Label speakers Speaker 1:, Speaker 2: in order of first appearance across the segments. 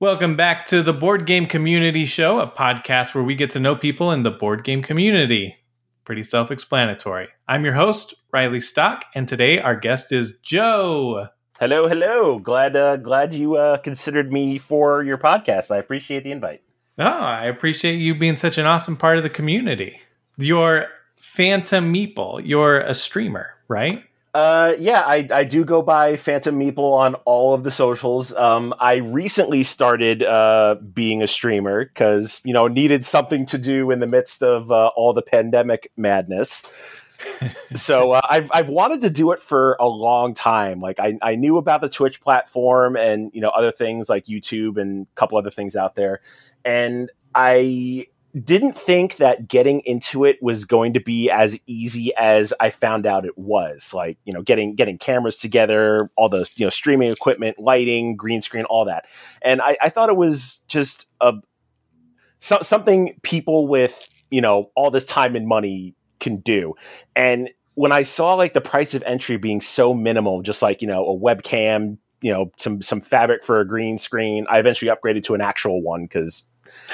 Speaker 1: Welcome back to the Board Game Community Show, a podcast where we get to know people in the board game community. Pretty self explanatory. I'm your host, Riley Stock, and today our guest is Joe.
Speaker 2: Hello, hello. Glad uh, glad you uh, considered me for your podcast. I appreciate the invite.
Speaker 1: Oh, I appreciate you being such an awesome part of the community. You're Phantom Meeple. You're a streamer, right?
Speaker 2: Uh, yeah, I, I do go by Phantom Meeple on all of the socials. Um, I recently started uh, being a streamer because you know needed something to do in the midst of uh, all the pandemic madness. so uh, I've I've wanted to do it for a long time. Like I I knew about the Twitch platform and you know other things like YouTube and a couple other things out there, and I didn't think that getting into it was going to be as easy as I found out it was. Like, you know, getting getting cameras together, all the you know streaming equipment, lighting, green screen, all that. And I, I thought it was just a so, something people with you know all this time and money can do. And when I saw like the price of entry being so minimal, just like you know a webcam, you know some some fabric for a green screen, I eventually upgraded to an actual one because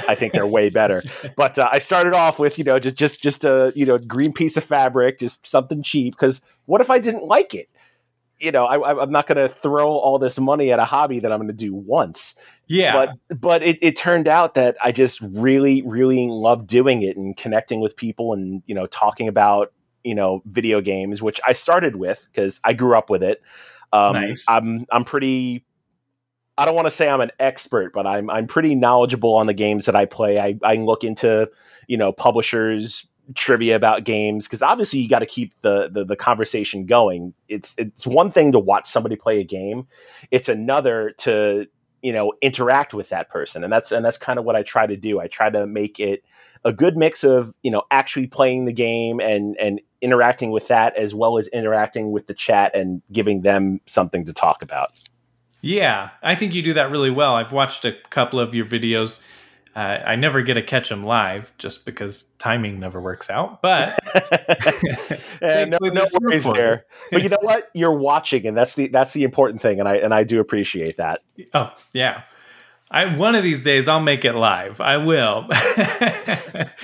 Speaker 2: I think they're way better. But uh, I started off with you know just just just a you know green piece of fabric, just something cheap. Because what if I didn't like it? You know, I, am not going to throw all this money at a hobby that I'm going to do once.
Speaker 1: Yeah,
Speaker 2: but but it, it turned out that I just really really loved doing it and connecting with people and you know talking about you know video games, which I started with because I grew up with it. Um, nice. I'm I'm pretty I don't want to say I'm an expert, but I'm I'm pretty knowledgeable on the games that I play. I, I look into you know publishers trivia about games because obviously you got to keep the, the the conversation going. It's it's one thing to watch somebody play a game. It's another to you know interact with that person, and that's and that's kind of what I try to do. I try to make it a good mix of you know actually playing the game and and interacting with that as well as interacting with the chat and giving them something to talk about.
Speaker 1: Yeah, I think you do that really well. I've watched a couple of your videos. Uh, I never get to catch them live just because timing never works out. But
Speaker 2: no, no worries there. But you know what? You're watching, and that's the that's the important thing, and I and I do appreciate that.
Speaker 1: Oh yeah, I one of these days I'll make it live. I will.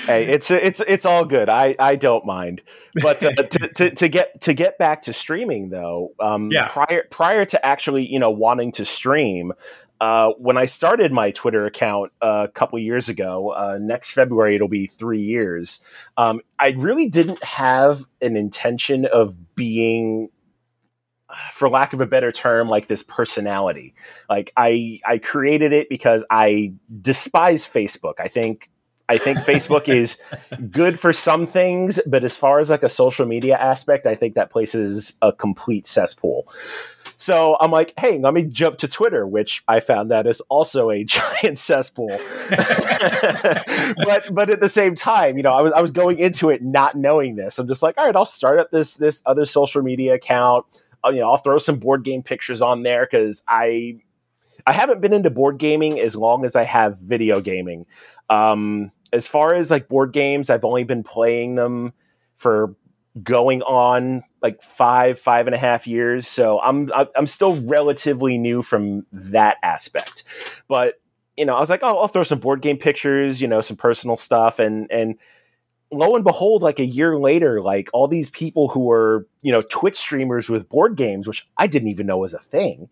Speaker 2: hey, it's it's it's all good. I I don't mind. But uh, to, to, to get to get back to streaming though, um, yeah. prior prior to actually you know wanting to stream, uh, when I started my Twitter account uh, a couple years ago, uh, next February it'll be three years. Um, I really didn't have an intention of being for lack of a better term, like this personality. Like I, I created it because I despise Facebook. I think, I think Facebook is good for some things, but as far as like a social media aspect, I think that place is a complete cesspool. So I'm like, hey, let me jump to Twitter, which I found that is also a giant cesspool. but but at the same time, you know, I was I was going into it not knowing this. I'm just like, all right, I'll start up this this other social media account you know, I'll throw some board game pictures on there because I I haven't been into board gaming as long as I have video gaming. Um, as far as like board games, I've only been playing them for going on like five five and a half years so i'm i'm still relatively new from that aspect but you know i was like oh i'll throw some board game pictures you know some personal stuff and and lo and behold, like a year later, like all these people who were, you know, Twitch streamers with board games, which I didn't even know was a thing,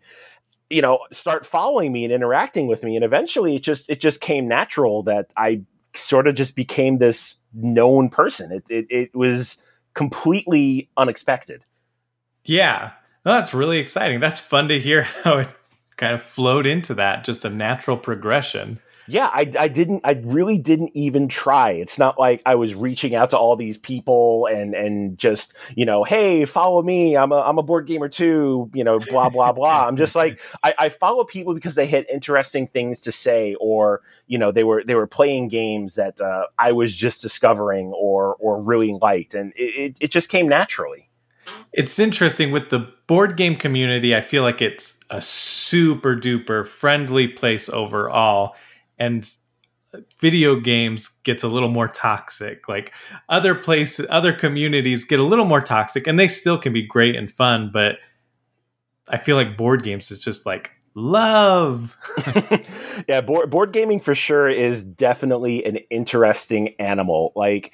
Speaker 2: you know, start following me and interacting with me. And eventually it just it just came natural that I sort of just became this known person. It it, it was completely unexpected.
Speaker 1: Yeah. Well, that's really exciting. That's fun to hear how it kind of flowed into that, just a natural progression
Speaker 2: yeah, I, I didn't, I really didn't even try. It's not like I was reaching out to all these people and, and just, you know, hey, follow me. I'm a, I'm a board gamer too, you know, blah, blah, blah. I'm just like, I, I follow people because they had interesting things to say or, you know, they were, they were playing games that uh, I was just discovering or, or really liked. And it, it, it just came naturally.
Speaker 1: It's interesting with the board game community. I feel like it's a super duper friendly place overall and video games gets a little more toxic like other places other communities get a little more toxic and they still can be great and fun but i feel like board games is just like love.
Speaker 2: yeah, board board gaming for sure is definitely an interesting animal. Like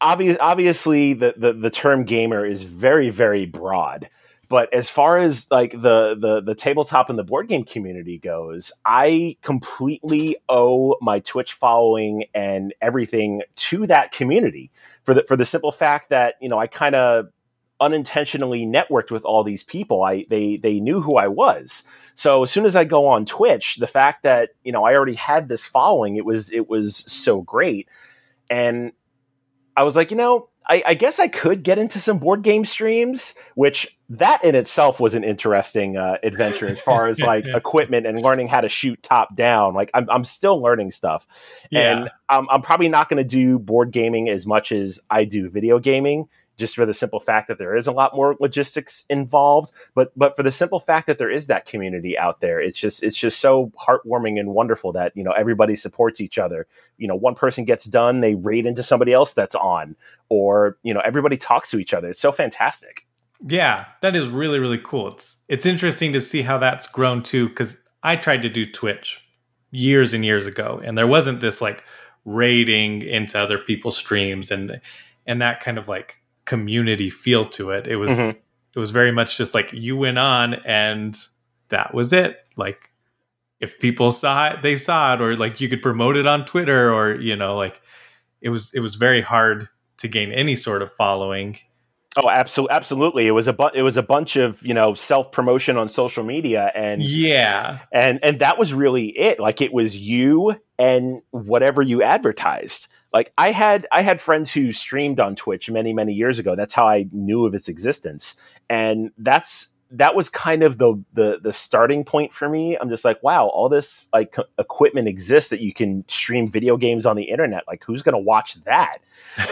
Speaker 2: obvious obviously the, the the term gamer is very very broad but as far as like the the the tabletop and the board game community goes i completely owe my twitch following and everything to that community for the for the simple fact that you know i kind of unintentionally networked with all these people. I they they knew who i was. So as soon as i go on twitch the fact that you know i already had this following it was it was so great. And i was like you know I, I, guess I could get into some board game streams, which that in itself was an interesting uh, adventure as far as like equipment and learning how to shoot top down. Like I'm, I'm still learning stuff, yeah. and I'm, I'm probably not going to do board gaming as much as I do video gaming just for the simple fact that there is a lot more logistics involved but but for the simple fact that there is that community out there it's just it's just so heartwarming and wonderful that you know everybody supports each other. You know one person gets done they raid into somebody else that's on or you know everybody talks to each other. It's so fantastic.
Speaker 1: Yeah that is really really cool. It's it's interesting to see how that's grown too because i tried to do twitch years and years ago and there wasn't this like raiding into other people's streams and and that kind of like community feel to it. It was mm-hmm. it was very much just like you went on and that was it. Like if people saw it, they saw it, or like you could promote it on Twitter, or you know, like it was it was very hard to gain any sort of following.
Speaker 2: Oh, absolutely, absolutely. It was a bu- it was a bunch of you know self promotion on social media, and
Speaker 1: yeah,
Speaker 2: and and that was really it. Like it was you and whatever you advertised like I had I had friends who streamed on Twitch many many years ago. That's how I knew of its existence, and that's that was kind of the the the starting point for me. I'm just like, wow, all this like equipment exists that you can stream video games on the internet. Like, who's gonna watch that?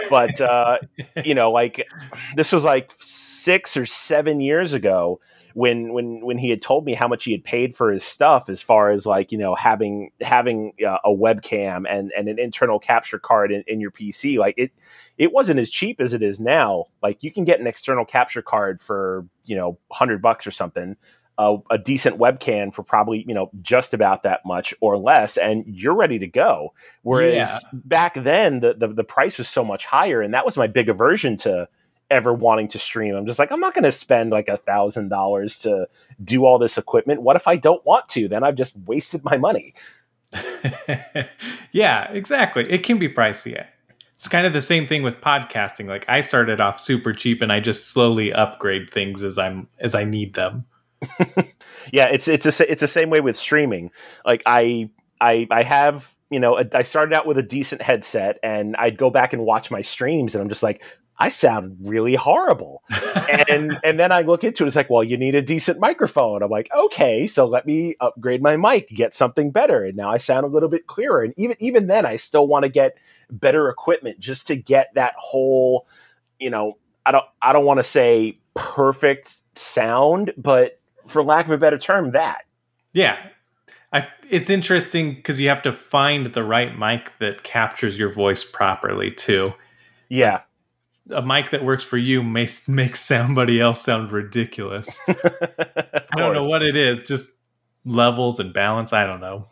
Speaker 2: But uh, you know, like this was like six or seven years ago when when when he had told me how much he had paid for his stuff as far as like you know having having uh, a webcam and and an internal capture card in, in your pc like it it wasn't as cheap as it is now like you can get an external capture card for you know 100 bucks or something a, a, decent webcam for probably you know just about that much or less and you're ready to go whereas yeah. back then the, the, the price was so much higher and that was my big aversion to ever wanting to stream. I'm just like, I'm not going to spend like a thousand dollars to do all this equipment. What if I don't want to? Then I've just wasted my money.
Speaker 1: yeah, exactly. It can be pricey. It's kind of the same thing with podcasting. Like I started off super cheap and I just slowly upgrade things as I'm as I need them.
Speaker 2: yeah, it's it's a, it's the same way with streaming. Like I I I have you know, I started out with a decent headset and I'd go back and watch my streams and I'm just like, I sound really horrible. and and then I look into it, it's like, well, you need a decent microphone. I'm like, okay, so let me upgrade my mic, get something better. And now I sound a little bit clearer. And even even then I still want to get better equipment just to get that whole, you know, I don't I don't want to say perfect sound, but for lack of a better term, that.
Speaker 1: Yeah. I, it's interesting because you have to find the right mic that captures your voice properly too.
Speaker 2: Yeah
Speaker 1: a mic that works for you may make somebody else sound ridiculous. I don't know what it is, just levels and balance. I don't know.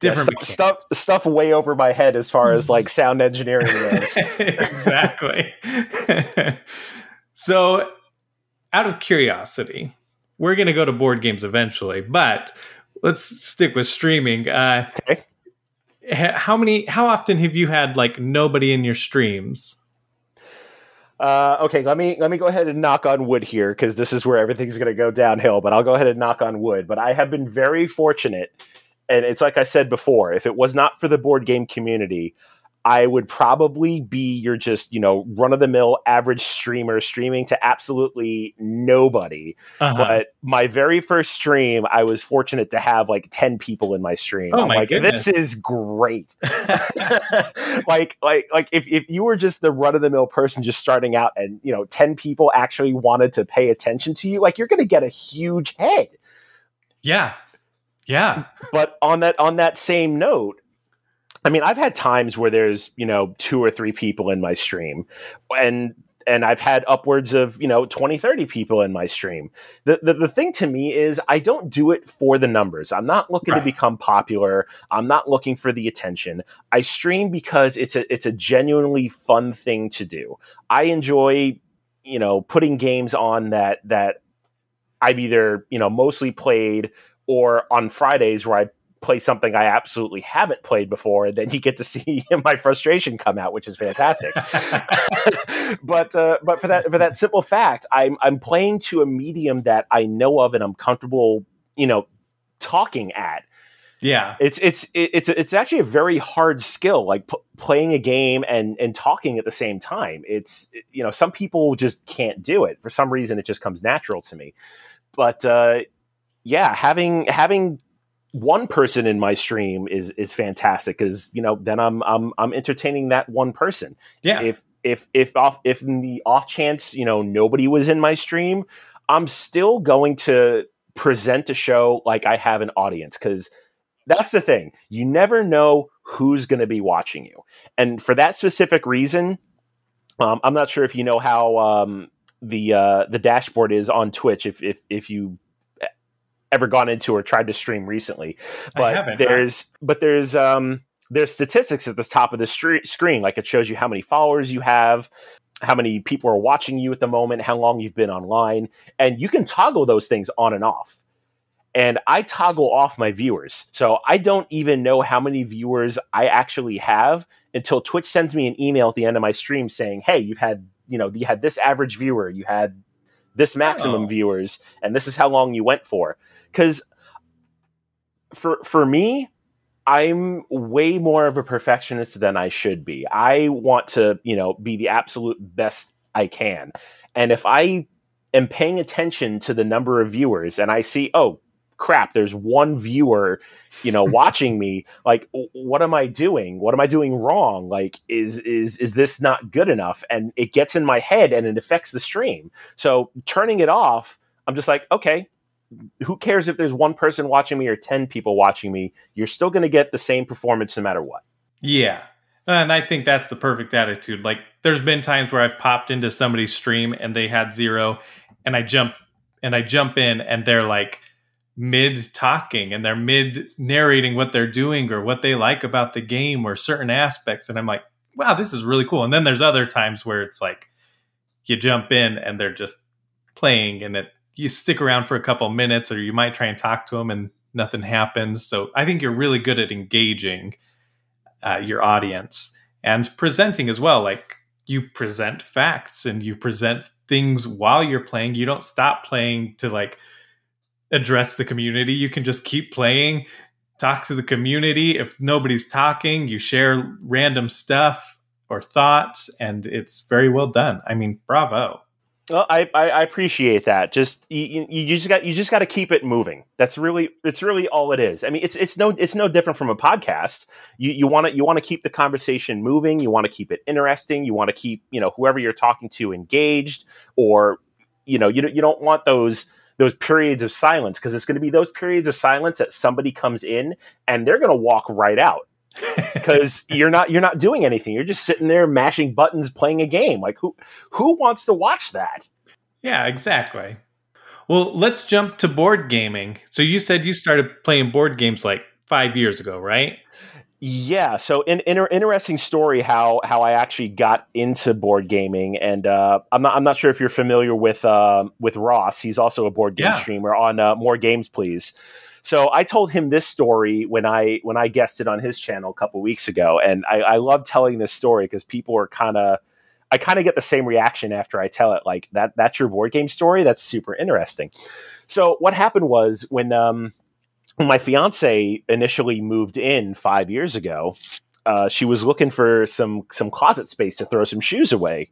Speaker 2: Different yeah, stuff, stuff, stuff way over my head as far as like sound engineering goes.
Speaker 1: exactly. so, out of curiosity, we're going to go to board games eventually, but let's stick with streaming. Uh, okay. How many? How often have you had like nobody in your streams?
Speaker 2: Uh, okay, let me let me go ahead and knock on wood here because this is where everything's going to go downhill. But I'll go ahead and knock on wood. But I have been very fortunate, and it's like I said before. If it was not for the board game community, I would probably be your just, you know, run of the mill average streamer streaming to absolutely nobody. Uh-huh. But my very first stream, I was fortunate to have like 10 people in my stream. Oh I'm my like, goodness. this is great. like, like, like if, if you were just the run of the mill person just starting out and, you know, 10 people actually wanted to pay attention to you, like you're going to get a huge head.
Speaker 1: Yeah. Yeah.
Speaker 2: But on that, on that same note, I mean, I've had times where there's, you know, two or three people in my stream and and I've had upwards of, you know, 20, 30 people in my stream. The, the, the thing to me is I don't do it for the numbers. I'm not looking right. to become popular. I'm not looking for the attention. I stream because it's a, it's a genuinely fun thing to do. I enjoy, you know, putting games on that, that I've either, you know, mostly played or on Fridays where I play something I absolutely haven't played before, and then you get to see my frustration come out, which is fantastic. but uh, but for that for that simple fact, I'm I'm playing to a medium that I know of and I'm comfortable, you know, talking at.
Speaker 1: Yeah,
Speaker 2: it's it's it's it's actually a very hard skill, like p- playing a game and and talking at the same time. It's you know some people just can't do it for some reason. It just comes natural to me. But uh, yeah, having having one person in my stream is is fantastic because you know then I'm I'm I'm entertaining that one person.
Speaker 1: Yeah.
Speaker 2: If if if off if in the off chance you know nobody was in my stream, I'm still going to present a show like I have an audience because that's the thing. You never know who's going to be watching you, and for that specific reason, um, I'm not sure if you know how um, the uh, the dashboard is on Twitch. If if if you ever gone into or tried to stream recently. But there's but there's um there's statistics at the top of the screen like it shows you how many followers you have, how many people are watching you at the moment, how long you've been online, and you can toggle those things on and off. And I toggle off my viewers. So I don't even know how many viewers I actually have until Twitch sends me an email at the end of my stream saying, "Hey, you've had, you know, you had this average viewer, you had this maximum oh. viewers, and this is how long you went for." Because for for me i'm way more of a perfectionist than i should be. I want to you know be the absolute best i can. And if i am paying attention to the number of viewers and i see oh crap there's one viewer you know watching me like what am i doing? What am i doing wrong? Like is is is this not good enough? And it gets in my head and it affects the stream. So turning it off i'm just like okay who cares if there's one person watching me or 10 people watching me? You're still going to get the same performance no matter what.
Speaker 1: Yeah. And I think that's the perfect attitude. Like there's been times where I've popped into somebody's stream and they had zero and I jump and I jump in and they're like mid talking and they're mid narrating what they're doing or what they like about the game or certain aspects and I'm like, "Wow, this is really cool." And then there's other times where it's like you jump in and they're just playing and it you stick around for a couple minutes or you might try and talk to them and nothing happens. So I think you're really good at engaging uh, your audience and presenting as well. Like you present facts and you present things while you're playing. You don't stop playing to like address the community. You can just keep playing, talk to the community. If nobody's talking, you share random stuff or thoughts, and it's very well done. I mean, bravo.
Speaker 2: Well, I, I, appreciate that. Just you, you just got you just got to keep it moving. That's really it's really all it is. I mean, it's it's no it's no different from a podcast. You you want to you want to keep the conversation moving. You want to keep it interesting. You want to keep you know whoever you're talking to engaged, or you know you you don't want those those periods of silence because it's going to be those periods of silence that somebody comes in and they're going to walk right out because you're not you're not doing anything. You're just sitting there mashing buttons, playing a game. Like who who wants to watch that?
Speaker 1: Yeah, exactly. Well, let's jump to board gaming. So you said you started playing board games like five years ago, right?
Speaker 2: Yeah. So, in, in, interesting story how how I actually got into board gaming, and uh, I'm not I'm not sure if you're familiar with uh, with Ross. He's also a board game yeah. streamer on uh, More Games Please. So I told him this story when I when I guested on his channel a couple weeks ago, and I, I love telling this story because people are kind of I kind of get the same reaction after I tell it. Like that that's your board game story. That's super interesting. So what happened was when um, my fiance initially moved in five years ago, uh, she was looking for some some closet space to throw some shoes away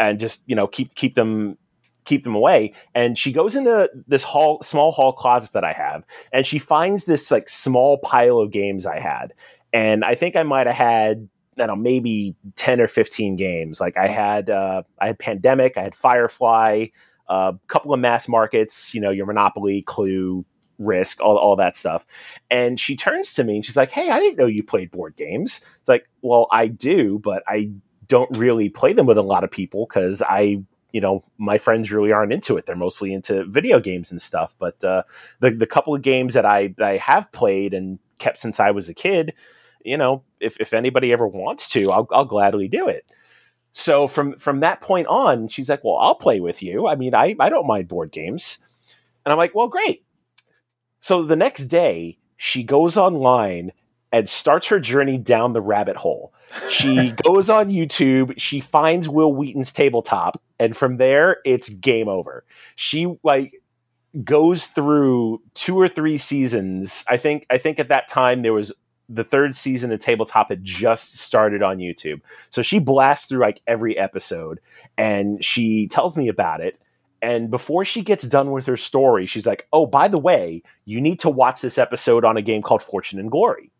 Speaker 2: and just you know keep keep them keep them away. And she goes into this hall, small hall closet that I have, and she finds this like small pile of games I had. And I think I might have had, I don't know, maybe 10 or 15 games. Like I had, uh, I had Pandemic, I had Firefly, a uh, couple of mass markets, you know, your Monopoly, Clue, Risk, all, all that stuff. And she turns to me and she's like, Hey, I didn't know you played board games. It's like, well, I do, but I don't really play them with a lot of people because I, you know, my friends really aren't into it. They're mostly into video games and stuff. But uh, the the couple of games that I that I have played and kept since I was a kid, you know, if if anybody ever wants to, I'll I'll gladly do it. So from from that point on, she's like, "Well, I'll play with you. I mean, I I don't mind board games." And I'm like, "Well, great." So the next day, she goes online and starts her journey down the rabbit hole. She goes on YouTube, she finds Wil Wheaton's tabletop, and from there it's game over. She like goes through two or three seasons. I think I think at that time there was the third season of tabletop had just started on YouTube. So she blasts through like every episode and she tells me about it. And before she gets done with her story, she's like, Oh, by the way, you need to watch this episode on a game called Fortune and Glory.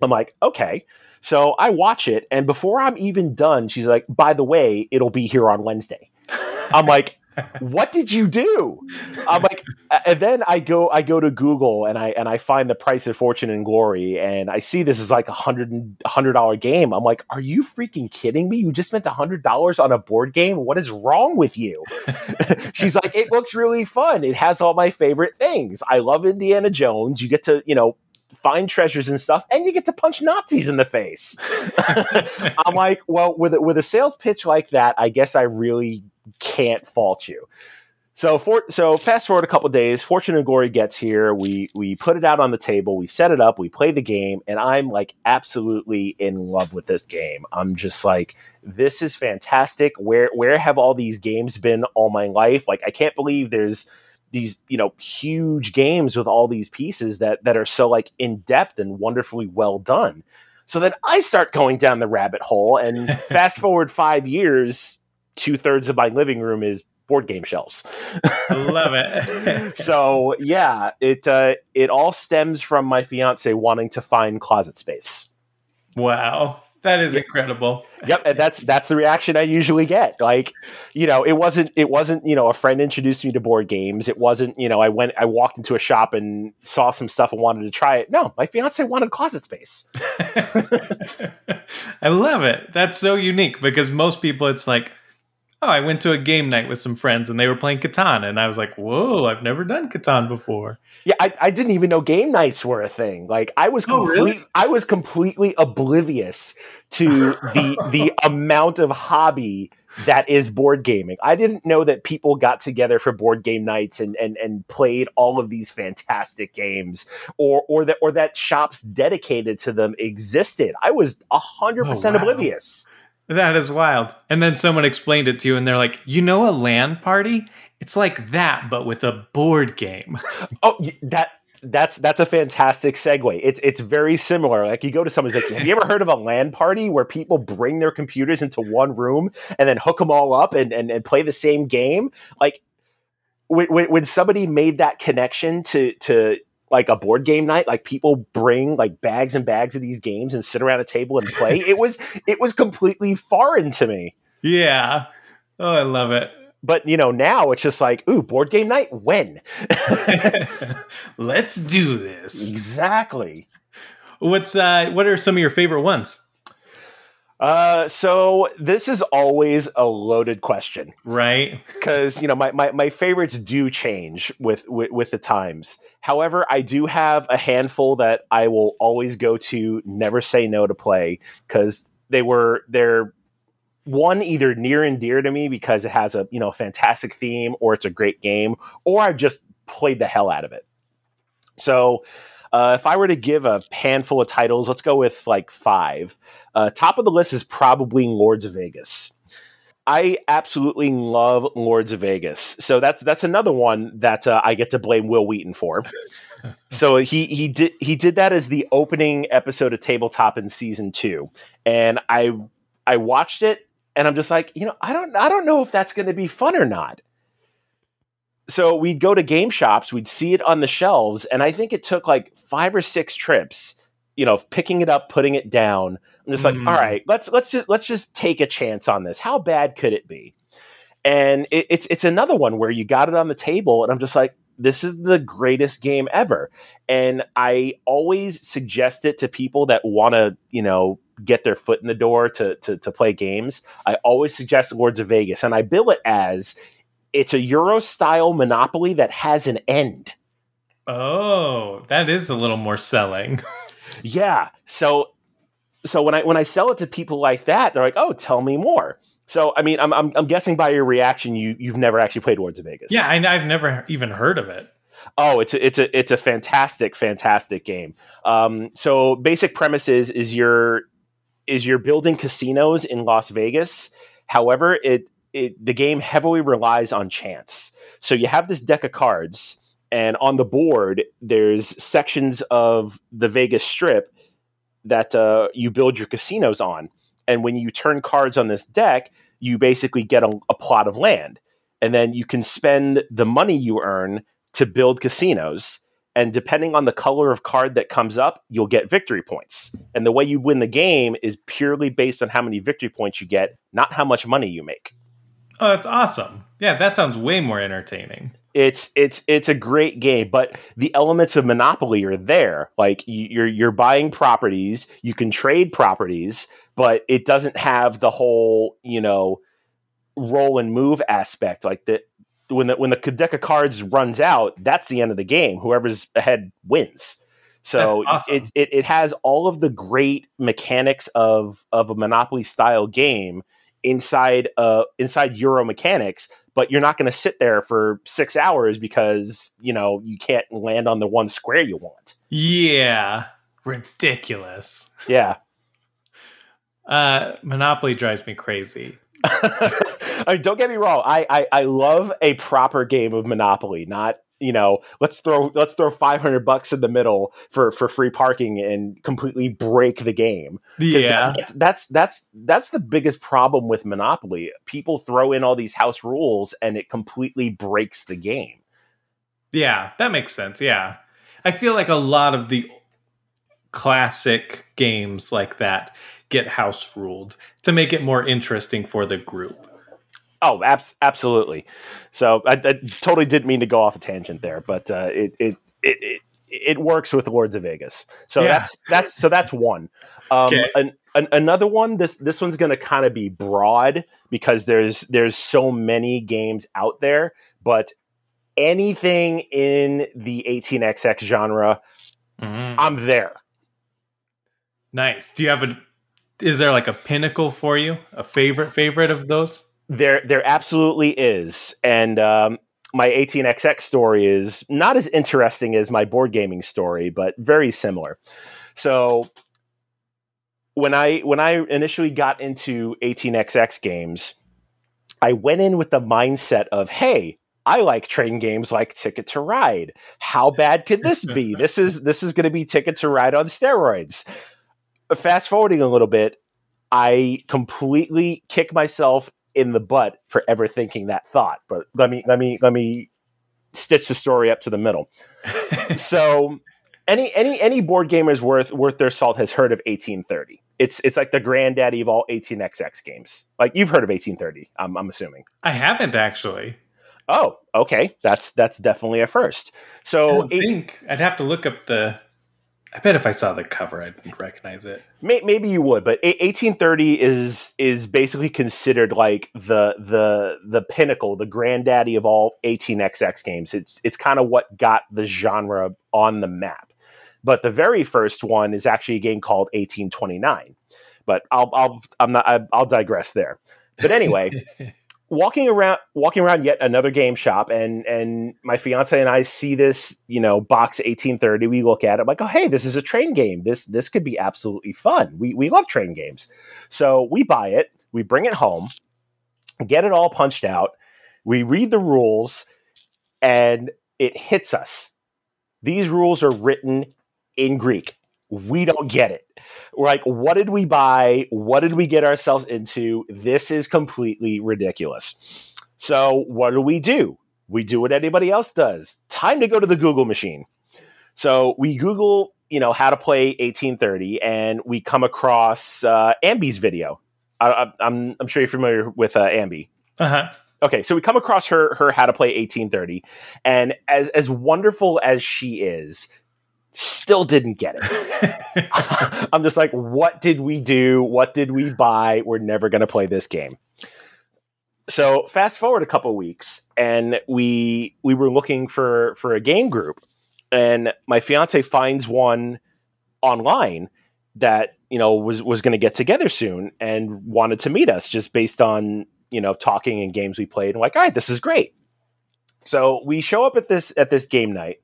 Speaker 2: I'm like, Okay. So I watch it. And before I'm even done, she's like, By the way, it'll be here on Wednesday. I'm like, what did you do? I'm like, and then I go, I go to Google and I and I find the price of Fortune and Glory, and I see this is like a hundred hundred dollar game. I'm like, are you freaking kidding me? You just spent a hundred dollars on a board game? What is wrong with you? She's like, it looks really fun. It has all my favorite things. I love Indiana Jones. You get to, you know, find treasures and stuff, and you get to punch Nazis in the face. I'm like, well, with a, with a sales pitch like that, I guess I really can't fault you. So for so fast forward a couple days, Fortune and Glory gets here. We we put it out on the table, we set it up, we play the game, and I'm like absolutely in love with this game. I'm just like, this is fantastic. Where where have all these games been all my life? Like I can't believe there's these you know huge games with all these pieces that that are so like in depth and wonderfully well done. So then I start going down the rabbit hole, and fast forward five years, two thirds of my living room is board game shelves.
Speaker 1: Love it.
Speaker 2: so yeah, it uh, it all stems from my fiance wanting to find closet space.
Speaker 1: Wow. That is incredible.
Speaker 2: Yep, and that's that's the reaction I usually get. Like, you know, it wasn't it wasn't you know a friend introduced me to board games. It wasn't you know I went I walked into a shop and saw some stuff and wanted to try it. No, my fiance wanted closet space.
Speaker 1: I love it. That's so unique because most people it's like, oh, I went to a game night with some friends and they were playing Catan. And I was like, whoa, I've never done Catan before.
Speaker 2: Yeah, I, I didn't even know game nights were a thing. Like I was
Speaker 1: Oh, really?
Speaker 2: I was completely oblivious to the the amount of hobby that is board gaming. I didn't know that people got together for board game nights and and and played all of these fantastic games or or that or that shops dedicated to them existed. I was a hundred oh, percent
Speaker 1: Oh, wow.
Speaker 2: oblivious.
Speaker 1: That is wild. And then someone explained it to you and they're like, you know, a LAN party? It's like that, but with a board game.
Speaker 2: Oh, that that's that's a fantastic segue. It's it's very similar. Like you go to someone's like, have you ever heard of a land party where people bring their computers into one room and then hook them all up and and, and play the same game? Like when, when somebody made that connection to to like a board game night, like people bring like bags and bags of these games and sit around a table and play. it was it was completely foreign to me.
Speaker 1: yeah. Oh, I love it.
Speaker 2: But you know, now it's just like, ooh, board game night when?
Speaker 1: Let's do this.
Speaker 2: exactly.
Speaker 1: What's uh what are some of your favorite ones?
Speaker 2: Uh, so this is always a loaded question
Speaker 1: Right?
Speaker 2: because you know my, my, my favorites do change with, with with the times. However, I do have a handful that I will always go to, never say no to play because they were they're one either near and dear to me because it has a you know fantastic theme or it's a great game or I've just played the hell out of it. So. Uh, if I were to give a handful of titles, let's go with like five. Uh, top of the list is probably Lords of Vegas. I absolutely love Lords of Vegas. So that's that's another one that uh, I get to blame Wil Wheaton for. so he he did he did that as the opening episode of Tabletop in season two, and I I watched it and I'm just like you know I don't I don't know if that's going to be fun or not. So we'd go to game shops, we'd see it on the shelves, and I think it took like five or six trips you know picking it up putting it down i'm just like
Speaker 1: Mm.
Speaker 2: all right let's let's just let's just take a chance on this how bad could it be and it, it's it's another one where you got it on the table and i'm just like this is the greatest game ever and i always suggest it to people that want to you know get their foot in the door to, to, to play games, I always suggest Lords of Vegas. And I bill it as it's a Euro style Monopoly that has an end.
Speaker 1: Oh, that is a little more selling.
Speaker 2: yeah. So so when I when I sell it to people like that, they're like, "Oh, tell me more." So I mean, I'm I'm, I'm guessing by your reaction, you you've never actually played Lords of Vegas.
Speaker 1: Yeah, I, I've never even heard of it.
Speaker 2: Oh, it's a, it's a it's a fantastic fantastic game. Um, so basic premise is is you're is you're building casinos in Las Vegas. However, it it the game heavily relies on chance. So you have this deck of cards, and on the board there's sections of the Vegas Strip that uh, you build your casinos on. And when you turn cards on this deck, you basically get a, a plot of land, and then you can spend the money you earn to build casinos. And depending on the color of card that comes up, you'll get victory points. And the way you win the game is purely based on how many victory points you get, not how much money you make.
Speaker 1: Oh, that's awesome. Yeah, that sounds way more entertaining.
Speaker 2: It's it's it's a great game, but the elements of Monopoly are there. Like you're you're buying properties, you can trade properties, but it doesn't have the whole, you know, roll and move aspect. Like the when the when the deck of cards runs out, that's the end of the game. Whoever's ahead wins. So awesome. it, it it has all of the great mechanics of of a Monopoly style game inside uh inside Euro mechanics, but you're not going to sit there for six hours because you know you can't land on the one square you want.
Speaker 1: Yeah, ridiculous.
Speaker 2: Yeah.
Speaker 1: Uh, Monopoly drives me crazy.
Speaker 2: I mean, don't get me wrong. I, I I love a proper game of Monopoly, not you know let's throw let's throw 500 bucks in the middle for for free parking and completely break the game.
Speaker 1: Yeah.
Speaker 2: that's, that's that's that's the biggest problem with monopoly. People throw in all these house rules and it completely breaks the game.
Speaker 1: Yeah that makes sense. Yeah. I feel like a lot of the classic games like that get house ruled to make it more interesting for the group.
Speaker 2: Oh, abs- absolutely. So I, I, totally didn't mean to go off a tangent there, but uh, it, it, it it it works with Lords of Vegas. So yeah. that's that's so that's one. Um, okay. an, an, another one. This this one's going to kind of be broad because there's there's so many games out there, but anything in the 18xx genre, mm-hmm. I'm there.
Speaker 1: Nice. Do you have a is there like a pinnacle for you? A favorite favorite of those?
Speaker 2: There there absolutely is. And um, my 18xx story is not as interesting as my board gaming story, but very similar. So when I when I initially got into 18xx games, I went in with the mindset of, "Hey, I like train games like Ticket to Ride. How bad could this be? this is this is going to be Ticket to Ride on steroids." fast forwarding a little bit, I completely kick myself in the butt for ever thinking that thought. But let me let me let me stitch the story up to the middle. so any any any board gamers worth worth their salt has heard of 1830. It's it's like the granddaddy of all 18xx games. Like you've heard of 1830, I'm, I'm assuming.
Speaker 1: I haven't actually.
Speaker 2: Oh, okay. That's that's definitely a first. So
Speaker 1: I think I'd have to look up the I bet if I saw the cover, I'd recognize it.
Speaker 2: Maybe you would, but 1830 is is basically considered like the the the pinnacle, the granddaddy of all 18xx games. It's it's kind of what got the genre on the map. But the very first one is actually a game called 1829. But I'll I'll I'm not I'll digress there. But anyway, walking around walking around yet another game shop and and my fiance and I see this, you know, box 1830. We look at it like, oh hey, this is a train game. This this could be absolutely fun. We we love train games. So we buy it, we bring it home, get it all punched out, we read the rules, and it hits us. These rules are written in Greek. We don't get it. We're like, what did we buy? What did we get ourselves into? This is completely ridiculous. So, what do we do? We do what anybody else does. Time to go to the Google machine. So, we Google, you know, how to play 1830, and we come across uh, Ambi's video. I, am I'm, I'm sure you're familiar with uh, Ambi.
Speaker 1: Uh huh.
Speaker 2: Okay, so we come across her her how to play 1830, and as as wonderful as she is, still didn't get it. I'm just like, what did we do? What did we buy? We're never going to play this game. So fast forward a couple weeks, and we we were looking for for a game group, and my fiance finds one online that you know was was going to get together soon and wanted to meet us just based on you know talking and games we played. And like, all right, this is great. So we show up at this at this game night,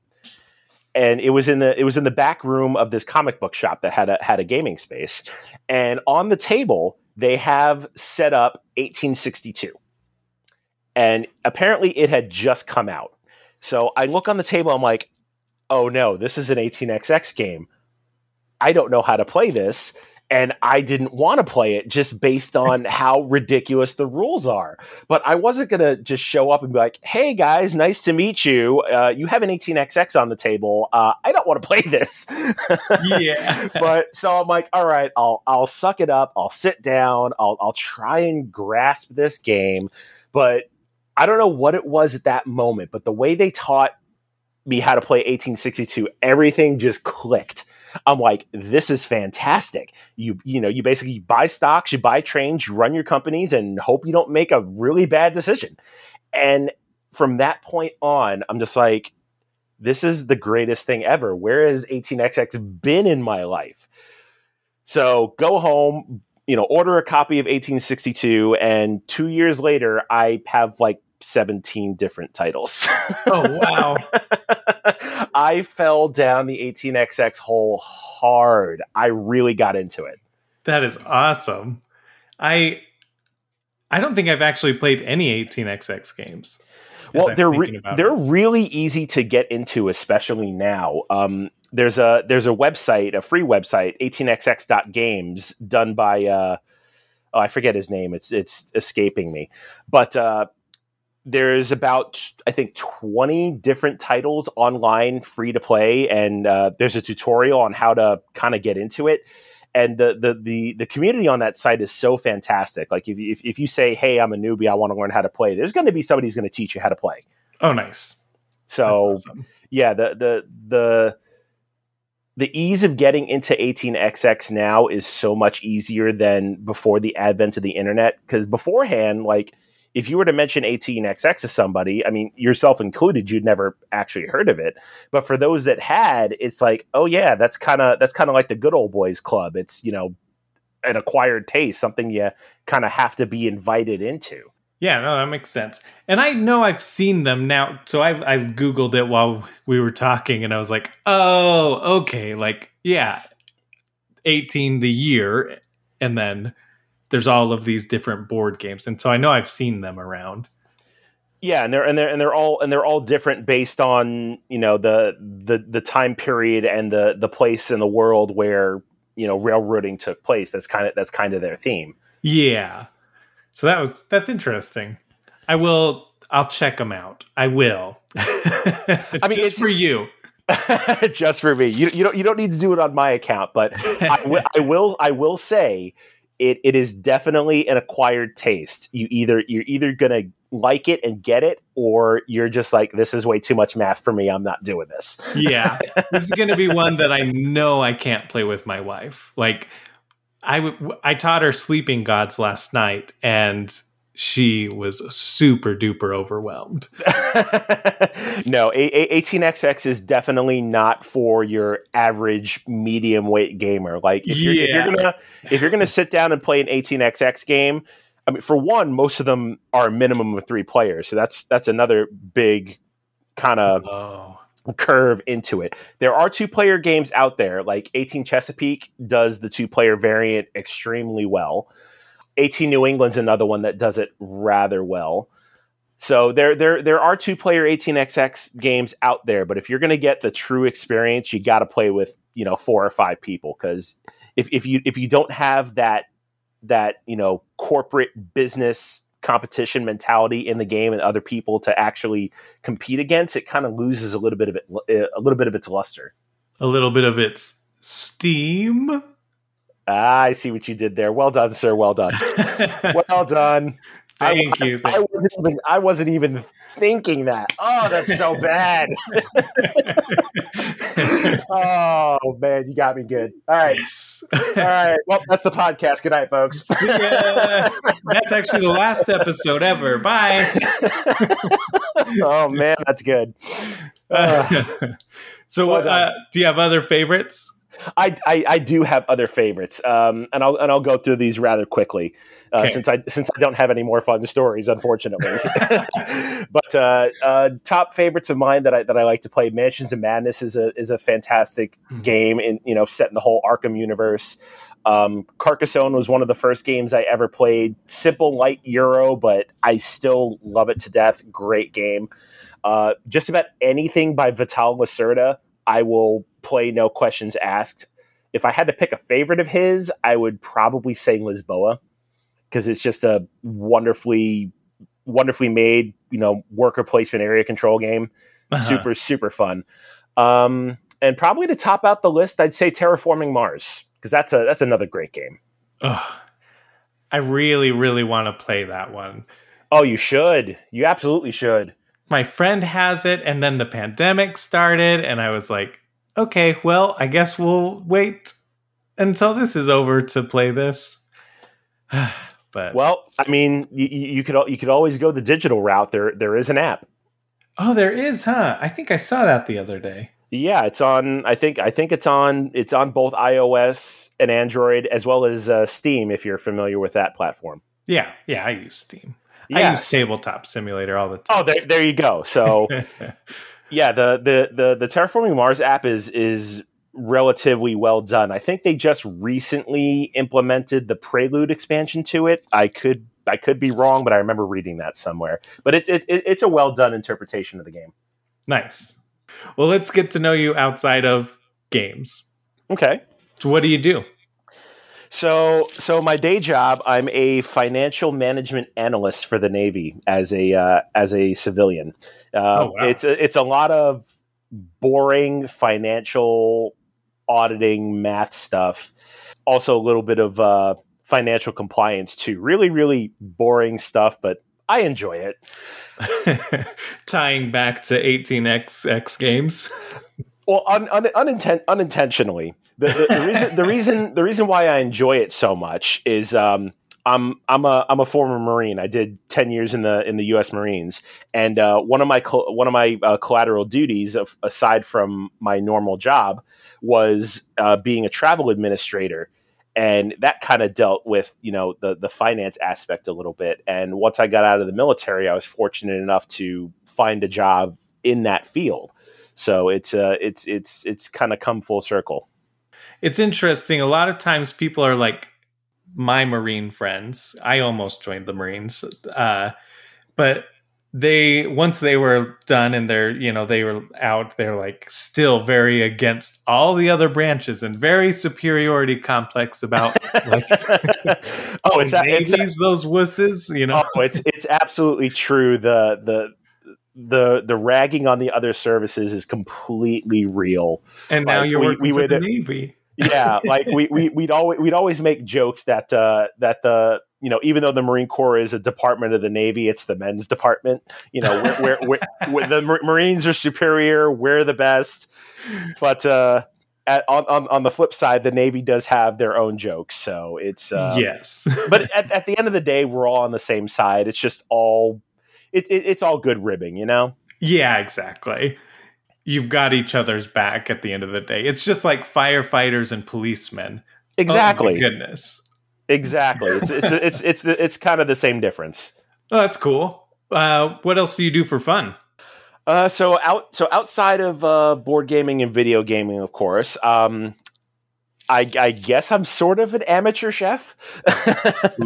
Speaker 2: and it was in the it was in the back room of this comic book shop that had a had a gaming space, and on the table they have set up 1862, and apparently it had just come out. So I look on the table, I'm like, oh no, this is an 18xx game. I don't know how to play this and I didn't want to play it just based on how ridiculous the rules are. But I wasn't going to just show up and be like, "Hey guys, nice to meet you. Uh, you have an 18xx on the table. Uh, I don't want to play this."
Speaker 1: yeah.
Speaker 2: but so I'm like, "All right, I'll I'll suck it up. I'll sit down. I'll I'll try and grasp this game." But I don't know what it was at that moment, but the way they taught me how to play 1862, everything just clicked I'm like, this is fantastic. You you know, you basically buy stocks, you buy trains, you run your companies, and hope you don't make a really bad decision. And from that point on, I'm just like, this is the greatest thing ever. Where has 18xx been in my life? So go home, you know, order a copy of 1862, and two years later, I have like 17 different titles.
Speaker 1: Oh, wow.
Speaker 2: I fell down the 18xx hole hard. I really got into it.
Speaker 1: That is awesome. I I don't think I've actually played any 18xx games.
Speaker 2: Well, they're re- they're really easy to get into, especially now. Um, there's a there's a website, a free website, 18xx.games, done by uh, oh, I forget his name. It's it's escaping me, but uh, there's about I think 20 different titles online free to play, and uh, there's a tutorial on how to kind of get into it. And the, the the the community on that site is so fantastic. Like if, if if you say, "Hey, I'm a newbie, I want to learn how to play," there's going to be somebody who's going to teach you how to play.
Speaker 1: Oh, nice.
Speaker 2: So awesome. yeah, the the the the ease of getting into 18xx now is so much easier than before the advent of the internet. Because beforehand, like if you were to mention 18xx to somebody, I mean, yourself included, you'd never actually heard of it. But for those that had, it's like, oh yeah, that's kind of that's kind of like the good old boys club. It's you know an acquired taste, something you kind of have to be invited into.
Speaker 1: Yeah, no, that makes sense. And I know I've seen them now. So I I googled it while we were talking, and I was like, oh, okay, like yeah, 18 the year, and then there's all of these different board games, and so I know I've seen them around.
Speaker 2: Yeah, and they're and they're and they're all and they're all different based on you know the the the time period and the the place in the world where you know railroading took place. That's kind of that's kind of their theme.
Speaker 1: Yeah, so that was that's interesting. I will. I'll check them out. I will. I mean, it's for you.
Speaker 2: just for me. You, you don't you don't need to do it on my account, but I, w- I will I will say it, it is definitely an acquired taste. You either you're either gonna like it and get it, or you're just like, this is way too much math for me. I'm not doing this.
Speaker 1: yeah, this is gonna be one that I know I can't play with my wife. Like, I w- I taught her Sleeping Gods last night, and she was super duper overwhelmed.
Speaker 2: no, a- a- 18xx is definitely not for your average medium weight gamer. Like if you're, yeah. if you're gonna if you're gonna sit down and play an 18xx game, I mean, for one, most of them are a minimum of three players, so that's that's another big kind of. Oh. Curve into it. There are two player games out there, like 18 Chesapeake does the two player variant extremely well. 18 New England's another one that does it rather well. So there there there are two player 18xx games out there, but if you're going to get the true experience, you got to play with, you know, four or five people cuz if if you if you don't have that that, you know, corporate business competition mentality in the game and other people to actually compete against, it kind of loses a little bit of it eh, a little bit of its luster.
Speaker 1: A little bit of its steam.
Speaker 2: Ah, I see what you did there. Well done, sir. Well done. well done.
Speaker 1: Thank
Speaker 2: I,
Speaker 1: you.
Speaker 2: I, I wasn't even. I wasn't even thinking that. Oh, that's so bad. oh man, you got me good. All right, all right. Well, that's the podcast. Good night, folks.
Speaker 1: that's actually the last episode ever. Bye.
Speaker 2: oh man, that's good.
Speaker 1: Uh, so, well uh, do you have other favorites?
Speaker 2: I, I, I, do have other favorites, um, and I'll and I'll go through these rather quickly, uh, okay. since I since I don't have any more fun stories, unfortunately. but uh, uh, top favorites of mine that I that I like to play, Mansions of Madness is a is a fantastic mm-hmm. game, in you know, set in the whole Arkham universe. Um, Carcassonne was one of the first games I ever played. Simple, light Euro, but I still love it to death. Great game. Uh, just about anything by Vital Lacerda, I will play no questions asked. If I had to pick a favorite of his, I would probably say Lisboa because it's just a wonderfully, wonderfully made, you know, worker placement area control game. Uh-huh. Super, super fun. Um, and probably to top out the list, I'd say Terraforming Mars because that's a that's another great game.
Speaker 1: Ugh. I really, really want to play that one.
Speaker 2: Oh, you should. You absolutely should.
Speaker 1: My friend has it, and then the pandemic started, and I was like, okay, well, I guess we'll wait until this is over to play this. but
Speaker 2: well, I mean, you, you could you could always go the digital route. There there is an app.
Speaker 1: Oh, there is, huh? I think I saw that the other day.
Speaker 2: Yeah, it's on. I think I think it's on. It's on both iOS and Android as well as uh, Steam. If you're familiar with that platform.
Speaker 1: Yeah, yeah, I use Steam. Yes. I use Tabletop Simulator all the oh, time.
Speaker 2: Oh, there, there you go. So yeah, the, the the the Terraforming Mars app is is relatively well done. I think they just recently implemented the Prelude expansion to it. I could I could be wrong, but I remember reading that somewhere. But it's it, it's a well done interpretation of the game.
Speaker 1: Nice. Well, let's get to know you outside of games.
Speaker 2: Okay.
Speaker 1: So, what do you do?
Speaker 2: So, so my day job, I'm a financial management analyst for the Navy as a uh, as a civilian. Uh, oh, wow. It's a, it's a lot of boring financial auditing, math stuff. Also, a little bit of uh, financial compliance too. Really, really boring stuff, but I enjoy
Speaker 1: it. Tying back to 18xx games.
Speaker 2: Well, un, un, uninten- unintentionally. The, the, the, reason, the reason the reason why I enjoy it so much is um, I'm I'm a I'm a former Marine. I did ten years in the in the U.S. Marines, and uh, one of my co- one of my uh, collateral duties, of, aside from my normal job, was uh, being a travel administrator, and that kind of dealt with you know the the finance aspect a little bit. And once I got out of the military, I was fortunate enough to find a job in that field. So it's uh it's it's it's kind of come full circle
Speaker 1: it's interesting. A lot of times people are like my Marine friends. I almost joined the Marines. Uh, but they once they were done and they're you know they were out they're like still very against all the other branches and very superiority complex about like oh it's, a, it's a, those wusses you know
Speaker 2: oh, it's it's absolutely true the the the the ragging on the other services is completely real
Speaker 1: and now like, you're we, working we for would, the navy
Speaker 2: yeah, like we, we we'd always we'd always make jokes that uh, that the you know even though the Marine Corps is a department of the Navy, it's the men's department. You know, where, where, where the Marines are superior, we're the best. But uh, at, on, on on the flip side, the Navy does have their own jokes. So it's uh,
Speaker 1: yes.
Speaker 2: but at, at the end of the day, we're all on the same side. It's just all it, it it's all good ribbing, you know.
Speaker 1: Yeah, exactly you've got each other's back at the end of the day. It's just like firefighters and policemen.
Speaker 2: Exactly.
Speaker 1: Oh goodness.
Speaker 2: Exactly. It's it's it's it's it's, it's kind of the same difference.
Speaker 1: Oh, that's cool. Uh, what else do you do for fun?
Speaker 2: Uh, so out so outside of uh, board gaming and video gaming, of course, um, I, I, guess I'm sort of an amateur chef.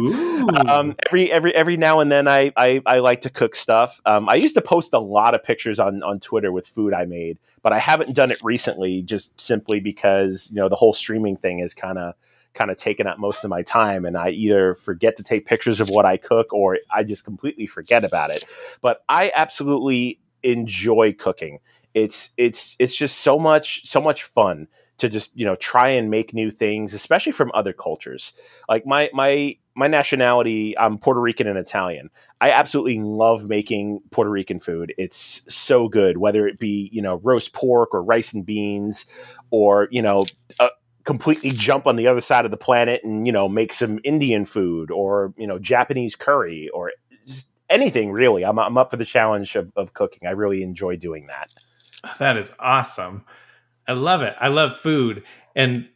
Speaker 2: um, every every every now and then, I, I, I like to cook stuff. Um, I used to post a lot of pictures on on Twitter with food I made, but I haven't done it recently, just simply because you know the whole streaming thing is kind of kind of taken up most of my time, and I either forget to take pictures of what I cook or I just completely forget about it. But I absolutely enjoy cooking. It's it's it's just so much so much fun to just you know try and make new things, especially from other cultures. Like my my my nationality, I'm Puerto Rican and Italian. I absolutely love making Puerto Rican food. It's so good, whether it be you know roast pork or rice and beans, or you know. Uh, completely jump on the other side of the planet and you know make some indian food or you know japanese curry or just anything really i'm, I'm up for the challenge of, of cooking i really enjoy doing that
Speaker 1: that is awesome I love it. I love food. And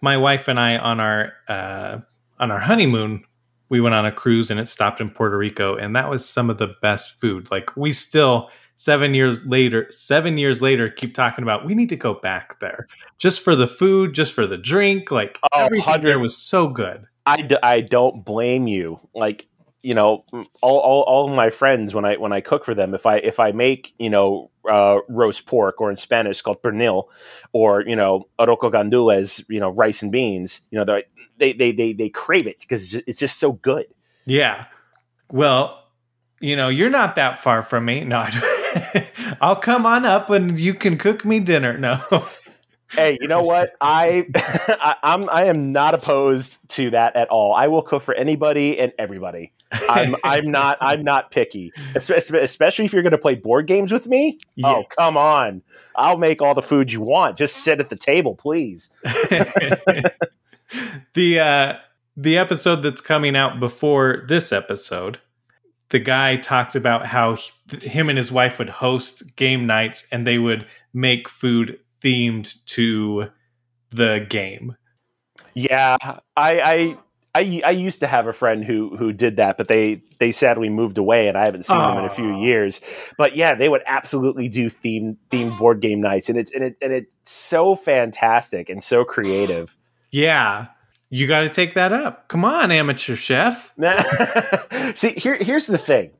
Speaker 1: my wife and I on our uh, on our honeymoon, we went on a cruise and it stopped in Puerto Rico, and that was some of the best food. Like we still seven years later, seven years later, keep talking about we need to go back there just for the food, just for the drink. Like oh, everything there was so good.
Speaker 2: I d- I don't blame you. Like you know all, all, all my friends when I when I cook for them if I if I make you know uh, roast pork or in Spanish called pernil or you know arroz gandules you know rice and beans you know they they they they crave it because it's just so good.
Speaker 1: Yeah. Well, you know you're not that far from me. No, I'll come on up and you can cook me dinner. No
Speaker 2: hey, you know what? I, I I'm I am not opposed to that at all. I will cook for anybody and everybody. I'm I'm not I'm not picky, especially if you're going to play board games with me. Oh, yes. Oh, come on! I'll make all the food you want. Just sit at the table, please.
Speaker 1: the uh, the episode that's coming out before this episode, the guy talked about how he, him and his wife would host game nights and they would make food themed to the game.
Speaker 2: Yeah, I, I I, I used to have a friend who who did that, but they they sadly moved away, and I haven't seen them in a few years. But yeah, they would absolutely do theme themed board game nights, and it's and it and it's so fantastic and so creative.
Speaker 1: Yeah, you got to take that up. Come on, amateur chef.
Speaker 2: See, here here's the thing.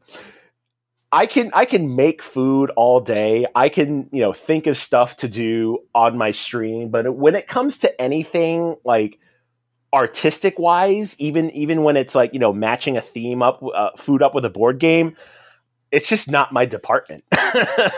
Speaker 2: I can I can make food all day. I can, you know, think of stuff to do on my stream, but when it comes to anything like artistic wise, even even when it's like, you know, matching a theme up uh, food up with a board game, it's just not my department.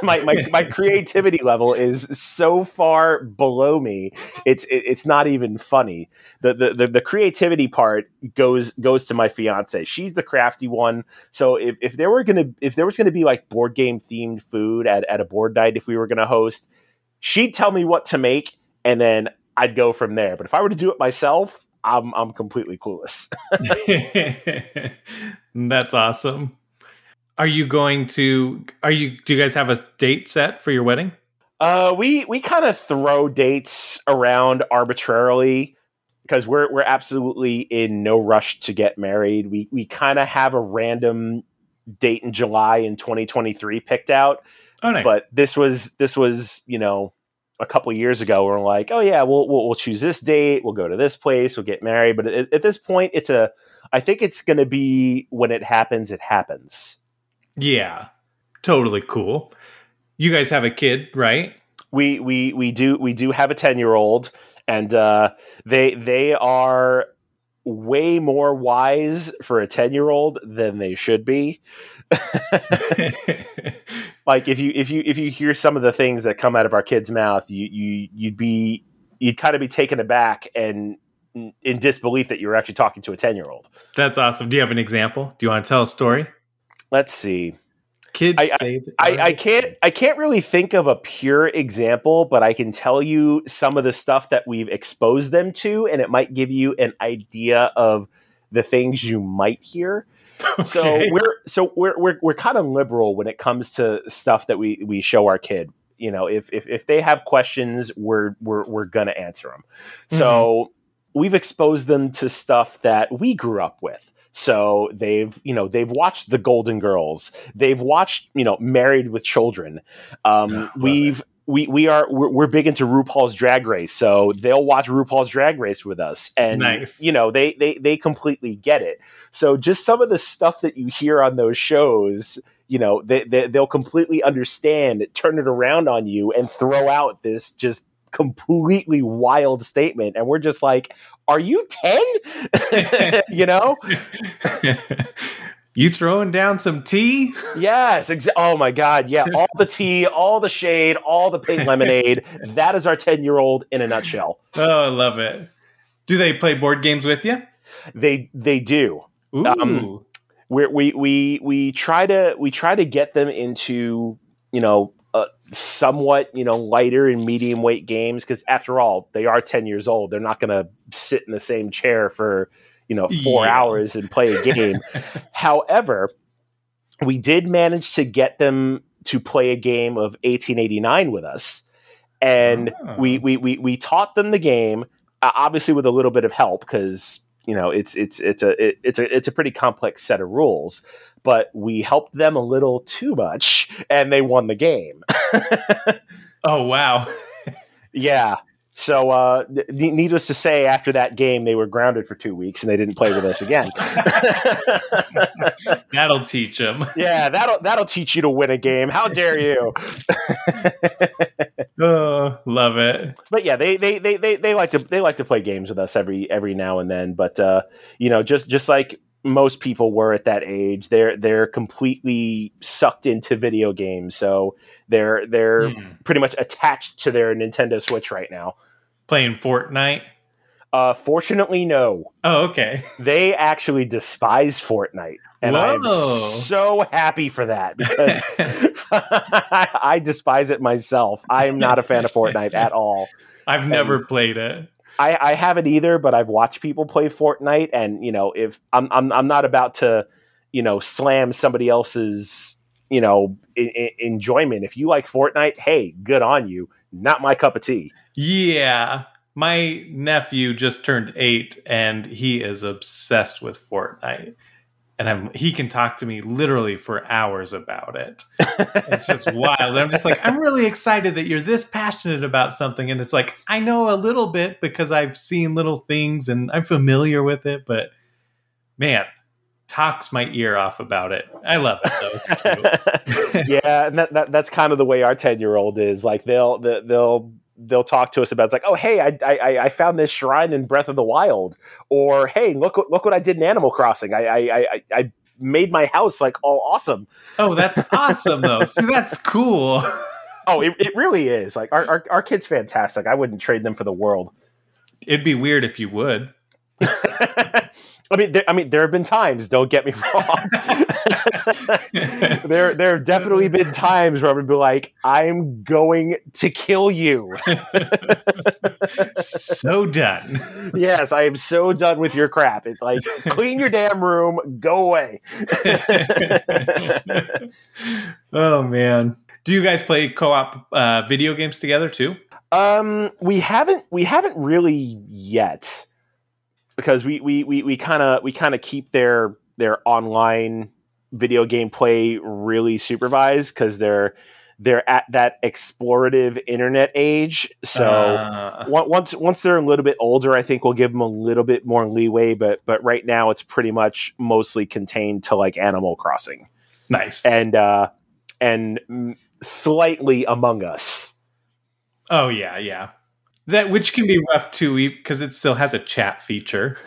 Speaker 2: my, my my creativity level is so far below me. It's it, it's not even funny. The, the, the the creativity part goes goes to my fiance. She's the crafty one. So if, if there were gonna if there was gonna be like board game themed food at, at a board night if we were gonna host, she'd tell me what to make and then I'd go from there. But if I were to do it myself, I'm I'm completely clueless.
Speaker 1: That's awesome. Are you going to? Are you? Do you guys have a date set for your wedding?
Speaker 2: Uh, we we kind of throw dates around arbitrarily because we're we're absolutely in no rush to get married. We we kind of have a random date in July in 2023 picked out. Oh, nice. But this was this was you know a couple years ago. We're like, oh yeah, we'll, we'll, we'll choose this date. We'll go to this place. We'll get married. But at, at this point, it's a. I think it's going to be when it happens. It happens.
Speaker 1: Yeah, totally cool. You guys have a kid, right?
Speaker 2: We we we do we do have a ten year old, and uh, they they are way more wise for a 10 year old than they should be. Like if you if you if you hear some of the things that come out of our kids mouth you you you'd be you'd kind of be taken aback and in disbelief that you're actually talking to a 10 year old
Speaker 1: that's awesome. Do you have an example? Do you want to tell a story
Speaker 2: let's see.
Speaker 1: Kids
Speaker 2: I, I, I, I, can't I can't really think of a pure example, but I can tell you some of the stuff that we've exposed them to, and it might give you an idea of the things you might hear. Okay. So we're so we're we're we're kind of liberal when it comes to stuff that we we show our kid. You know, if if if they have questions, we're we're we're gonna answer them. Mm-hmm. So we've exposed them to stuff that we grew up with. So they've, you know, they've watched The Golden Girls. They've watched, you know, Married with Children. Um, we've we we are we're, we're, big into RuPaul's Drag Race, so they'll watch RuPaul's Drag Race with us, and nice. you know they they they completely get it. So just some of the stuff that you hear on those shows, you know, they, they they'll completely understand, turn it around on you, and throw out this just completely wild statement and we're just like are you 10 you know
Speaker 1: You throwing down some tea?
Speaker 2: Yes. Oh my God. Yeah. All the tea, all the shade, all the pink lemonade. that is our 10 year old in a nutshell.
Speaker 1: Oh, I love it. Do they play board games with you?
Speaker 2: They they do.
Speaker 1: Ooh.
Speaker 2: Um, we we we we try to we try to get them into you know somewhat you know lighter and medium weight games because after all they are 10 years old they're not going to sit in the same chair for you know four
Speaker 1: Yeah.
Speaker 2: hours and play a game however we did manage to get them to play a game of 1889 with us and
Speaker 1: Ah.
Speaker 2: we, we we we taught them the game uh, obviously with a little bit of help because you know it's it's it's a it, it's a it's a pretty complex set of rules but we helped them a little too much and they won the game
Speaker 1: oh, wow.
Speaker 2: yeah so uh needless to say after that game they were grounded for two weeks and they didn't play with us again
Speaker 1: That'll teach them.
Speaker 2: yeah that'll that'll teach you to win a game how dare you
Speaker 1: Oh, love it.
Speaker 2: but yeah, they, they they they they like to they like to play games with us every every now and then. But uh, you know, just just like most people were at that age, they're they're completely sucked into video games. So they're they're
Speaker 1: Hmm.
Speaker 2: pretty much attached to their Nintendo Switch right now.
Speaker 1: Playing Fortnite.
Speaker 2: Uh, fortunately, no.
Speaker 1: Oh, okay.
Speaker 2: They actually despise Fortnite, and I'm so happy for that because I despise it myself. I am not a fan of Fortnite at all.
Speaker 1: I've never played it.
Speaker 2: I, I haven't either, but I've watched people play Fortnite, and you know, if I'm I'm I'm not about to, you know, slam somebody else's, you know, I- I- enjoyment. If you like Fortnite, hey, good on you. Not my cup of tea.
Speaker 1: Yeah. My nephew just turned eight and he is obsessed with Fortnite. And I'm, he can talk to me literally for hours about it. It's just wild. And I'm just like, I'm really excited that you're this passionate about something. And it's like, I know a little bit because I've seen little things and I'm familiar with it, but man, talks my ear off about it. I love it though. It's cute.
Speaker 2: yeah, and that, that that's kind of the way our ten year old is. Like they'll they'll they'll talk to us about it's like, oh hey, I, I I found this shrine in Breath of the Wild, or hey, look what look what I did in Animal Crossing. I I I, I made my house like all awesome.
Speaker 1: oh, that's awesome though. See, that's cool.
Speaker 2: Oh, it, it really is. Like our, our our kid's fantastic. I wouldn't trade them for the world.
Speaker 1: It'd be weird if you would.
Speaker 2: I mean, there, I mean, there have been times. Don't get me wrong. there, there have definitely been times where I would be like, "I'm going to kill you."
Speaker 1: so done.
Speaker 2: yes, I am so done with your crap. It's like, clean your damn room, go away.
Speaker 1: oh man. Do you guys play co-op uh, video games together too?
Speaker 2: Um, we haven't, we haven't really yet because we we we we kind of we kind of keep their their online video game play really supervised because they're they're at that explorative internet age. So
Speaker 1: Uh,
Speaker 2: once once they're a little bit older, I think we'll give them a little bit more leeway. But but right now, it's pretty much mostly contained to like Animal Crossing
Speaker 1: nice.
Speaker 2: and uh, and slightly Among Us.
Speaker 1: oh yeah, yeah. That which can be rough too because it still has a chat feature.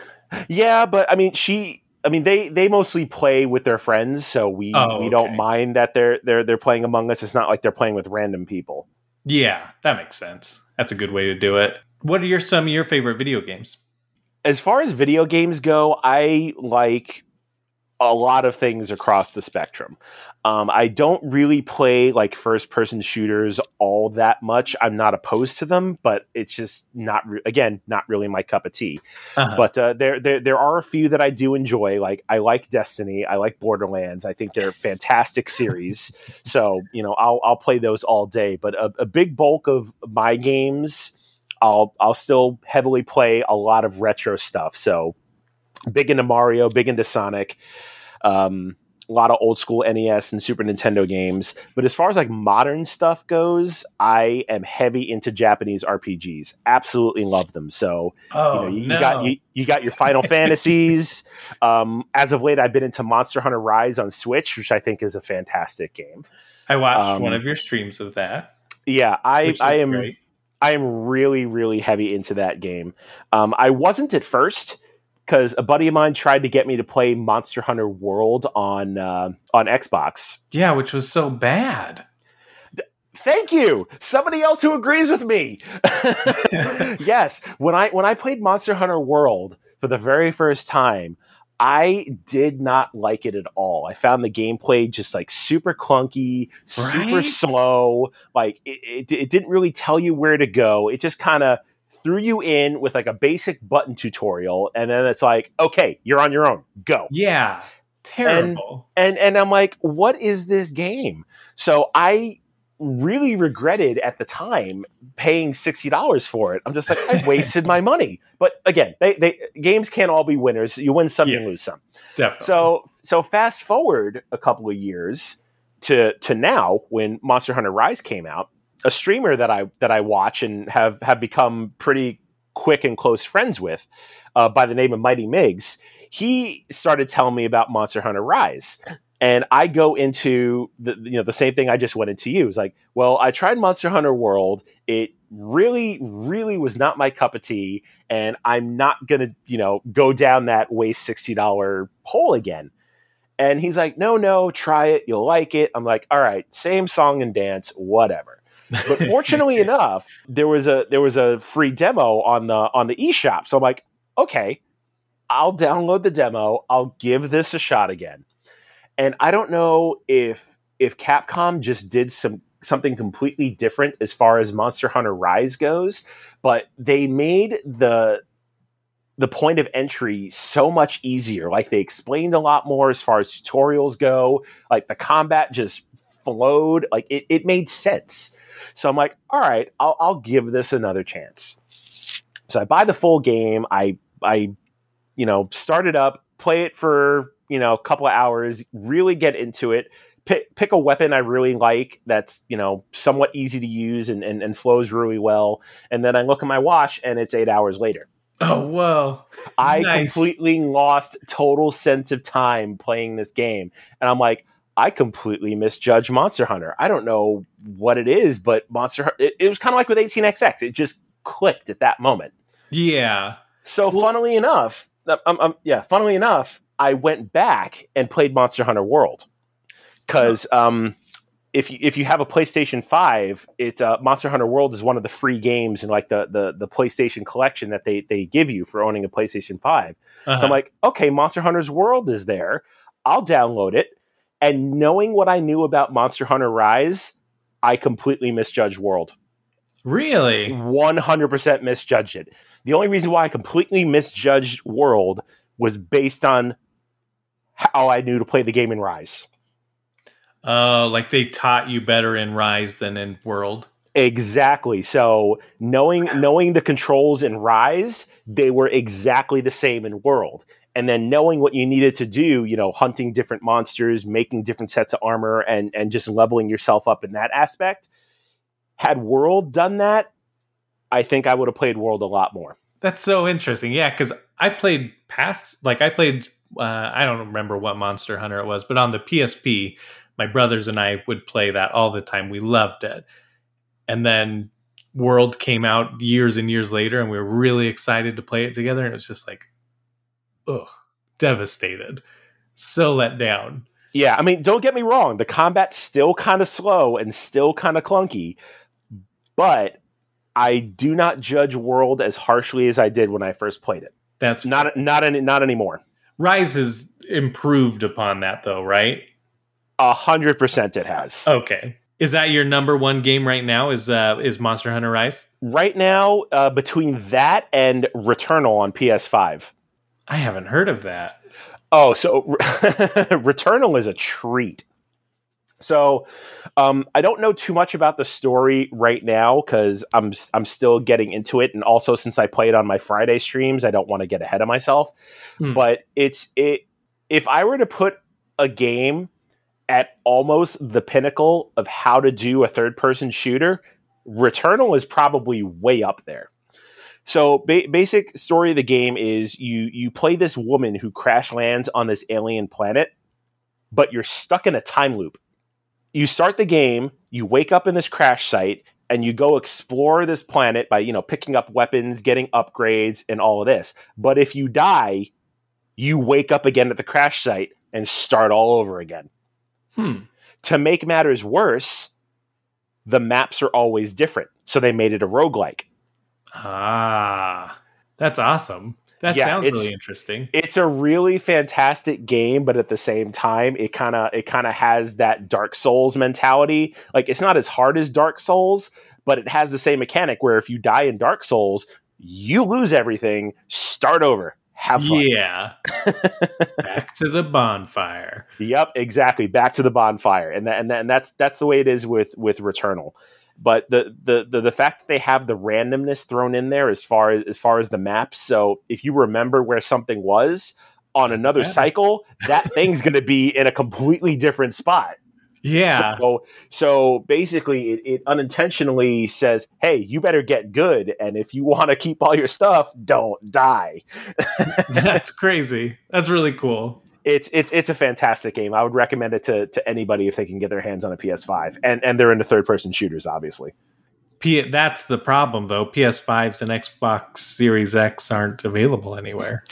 Speaker 2: Yeah, but I mean, she. I mean, they they mostly play with their friends, so we
Speaker 1: Oh,
Speaker 2: we don't mind that they're they're they're playing Among Us. It's not like they're playing with random people.
Speaker 1: Yeah, that makes sense. That's a good way to do it. What are your some of your favorite video games?
Speaker 2: As far as video games go, I like a lot of things across the spectrum. Um, I don't really play like first person shooters all that much. I'm not opposed to them, but it's just not re- again not really my cup of tea.
Speaker 1: Uh-huh.
Speaker 2: But uh, there, there there are a few that I do enjoy. Like I like Destiny, I like Borderlands. I think they're
Speaker 1: Yes.
Speaker 2: fantastic series. so you know I'll I'll play those all day. But a, a big bulk of my games, I'll I'll still heavily play a lot of retro stuff. So big into Mario, big into Sonic. Um, a lot of old school NES and Super Nintendo games. But as far as like modern stuff goes, I am heavy into Japanese RPGs. Absolutely love them. So
Speaker 1: oh
Speaker 2: you know, you, you got you, you got your Final Fantasies. Um, as of late, I've been into Monster Hunter Rise on Switch, which I think is a fantastic game.
Speaker 1: I watched
Speaker 2: um,
Speaker 1: one of your streams of that.
Speaker 2: Yeah, I I am
Speaker 1: great.
Speaker 2: I am really really heavy into that game. Um, I wasn't at first, because a buddy of mine tried to get me to play Monster Hunter World on uh, on Xbox.
Speaker 1: Yeah, which was so bad.
Speaker 2: Thank you. Somebody else who agrees with me. yes, when I when I played Monster Hunter World for the very first time, I did not like it at all. I found the gameplay just like super clunky, super
Speaker 1: Right?
Speaker 2: slow. Like it, it, it didn't really tell you where to go. It just kind of threw you in with like a basic button tutorial, and then it's like, okay, you're on your own. Go
Speaker 1: Yeah, terrible.
Speaker 2: and and I'm like, what is this game? So I really regretted at the time paying sixty dollars for it. I'm just like, I wasted my money. But again, they, they games can't all be winners. You win some, you lose some.
Speaker 1: Definitely.
Speaker 2: So so fast forward a couple of years to to now when Monster Hunter Rise came out, a streamer that I that I watch and have have become pretty quick and close friends with, uh, by the name of Mighty Migs, he started telling me about Monster Hunter Rise. And I go into the you know the same thing I just went into you. It's like, well, I tried Monster Hunter World. It really, really was not my cup of tea, and I'm not gonna, you know, go down that waste sixty dollar hole again. And he's like, no, no, try it. You'll like it. I'm like, all right, same song and dance, whatever. But fortunately enough, there was a there was a free demo on the on the eShop. So I'm like, okay, I'll download the demo. I'll give this a shot again. And I don't know if if Capcom just did some something completely different as far as Monster Hunter Rise goes, but they made the the point of entry so much easier. Like they explained a lot more as far as tutorials go. Like the combat just flowed. Like it, it made sense. So I'm like, all right, I'll, I'll give this another chance. So I buy the full game. I I you know start it up, play it for you know a couple of hours, really get into it. Pick, pick a weapon I really like that's you know somewhat easy to use and, and, and flows really well, and then I look at my watch and it's eight hours later.
Speaker 1: oh whoa.
Speaker 2: I
Speaker 1: Nice.
Speaker 2: completely lost total sense of time playing this game. And I'm like, I completely misjudged Monster Hunter. I don't know what it is, but Monster Hunter, it, it was kind of like with 18XX. It just clicked at that moment.
Speaker 1: Yeah.
Speaker 2: So, funnily enough, um, um, yeah, funnily enough, I went back and played Monster Hunter World because um, if you if you have a PlayStation Five, it's uh, Monster Hunter World is one of the free games in like the the the PlayStation collection that they they give you for owning a PlayStation Five. So
Speaker 1: Uh-huh.
Speaker 2: I'm like, okay, Monster Hunter's World is there. I'll download it. And knowing what I knew about Monster Hunter Rise, I completely misjudged World.
Speaker 1: really?
Speaker 2: 100% misjudged it. The only reason why I completely misjudged World was based on how I knew to play the game in Rise.
Speaker 1: Oh, like they taught you better in Rise than in World.
Speaker 2: Exactly. So knowing knowing the controls in Rise, they were exactly the same in World. And then knowing what you needed to do, you know, hunting different monsters, making different sets of armor, and and just leveling yourself up in that aspect. Had World done that, I think I would have played World a lot more.
Speaker 1: That's so interesting. Yeah, because I played past, like I played, uh, I don't remember what Monster Hunter it was, but on the PSP, my brothers and I would play that all the time. We loved it. And then World came out years and years later, and we were really excited to play it together. And it was just like, ugh, devastated. So let down.
Speaker 2: Yeah, I mean, don't get me wrong, the combat's still kind of slow and still kind of clunky, but I do not judge World as harshly as I did when I first played it.
Speaker 1: That's
Speaker 2: Not not any, not anymore.
Speaker 1: Rise has improved upon that, though, right?
Speaker 2: A hundred percent, it has.
Speaker 1: Okay. Is that your number one game right now? Is uh is Monster Hunter Rise?
Speaker 2: Right now, uh, between that and Returnal on PS5.
Speaker 1: I haven't heard of that.
Speaker 2: Oh, so Returnal is a treat. So, um, I don't know too much about the story right now because I'm I'm still getting into it, and also since I play it on my Friday streams, I don't want to get ahead of myself.
Speaker 1: Hmm.
Speaker 2: But it's it. If I were to put a game at almost the pinnacle of how to do a third person shooter, Returnal is probably way up there. So ba- basic story of the game is you you play this woman who crash lands on this alien planet, but you're stuck in a time loop. You start the game, you wake up in this crash site, and you go explore this planet by you know picking up weapons getting upgrades and all of this but if you die you wake up again at the crash site and start all over again
Speaker 1: Hmm.
Speaker 2: to make matters worse the maps are always different so they made it a roguelike
Speaker 1: Ah, that's awesome. That
Speaker 2: Yeah,
Speaker 1: sounds really interesting.
Speaker 2: it's a really fantastic game but at the same time it kind of it kind of has that dark souls mentality like it's not as hard as dark souls but it has the same mechanic where if you die in dark souls you lose everything start over have fun
Speaker 1: Yeah. Back to the bonfire.
Speaker 2: Yep, exactly. Back to the bonfire, and that, and, that, and that's that's the way it is with with Returnal. But the, the the the fact that they have the randomness thrown in there as far as as far as the maps, so if you remember where something was on another
Speaker 1: matter.
Speaker 2: cycle, that thing's going to be in a completely different spot.
Speaker 1: Yeah.
Speaker 2: So so basically, it, it unintentionally says, "Hey, you better get good, and if you want to keep all your stuff, don't die."
Speaker 1: That's crazy. That's really cool.
Speaker 2: It's it's it's a fantastic game. I would recommend it to to anybody if they can get their hands on a PS5, and and they're into third person shooters, obviously.
Speaker 1: P- that's the problem, though. PS5s and Xbox Series X aren't available anywhere.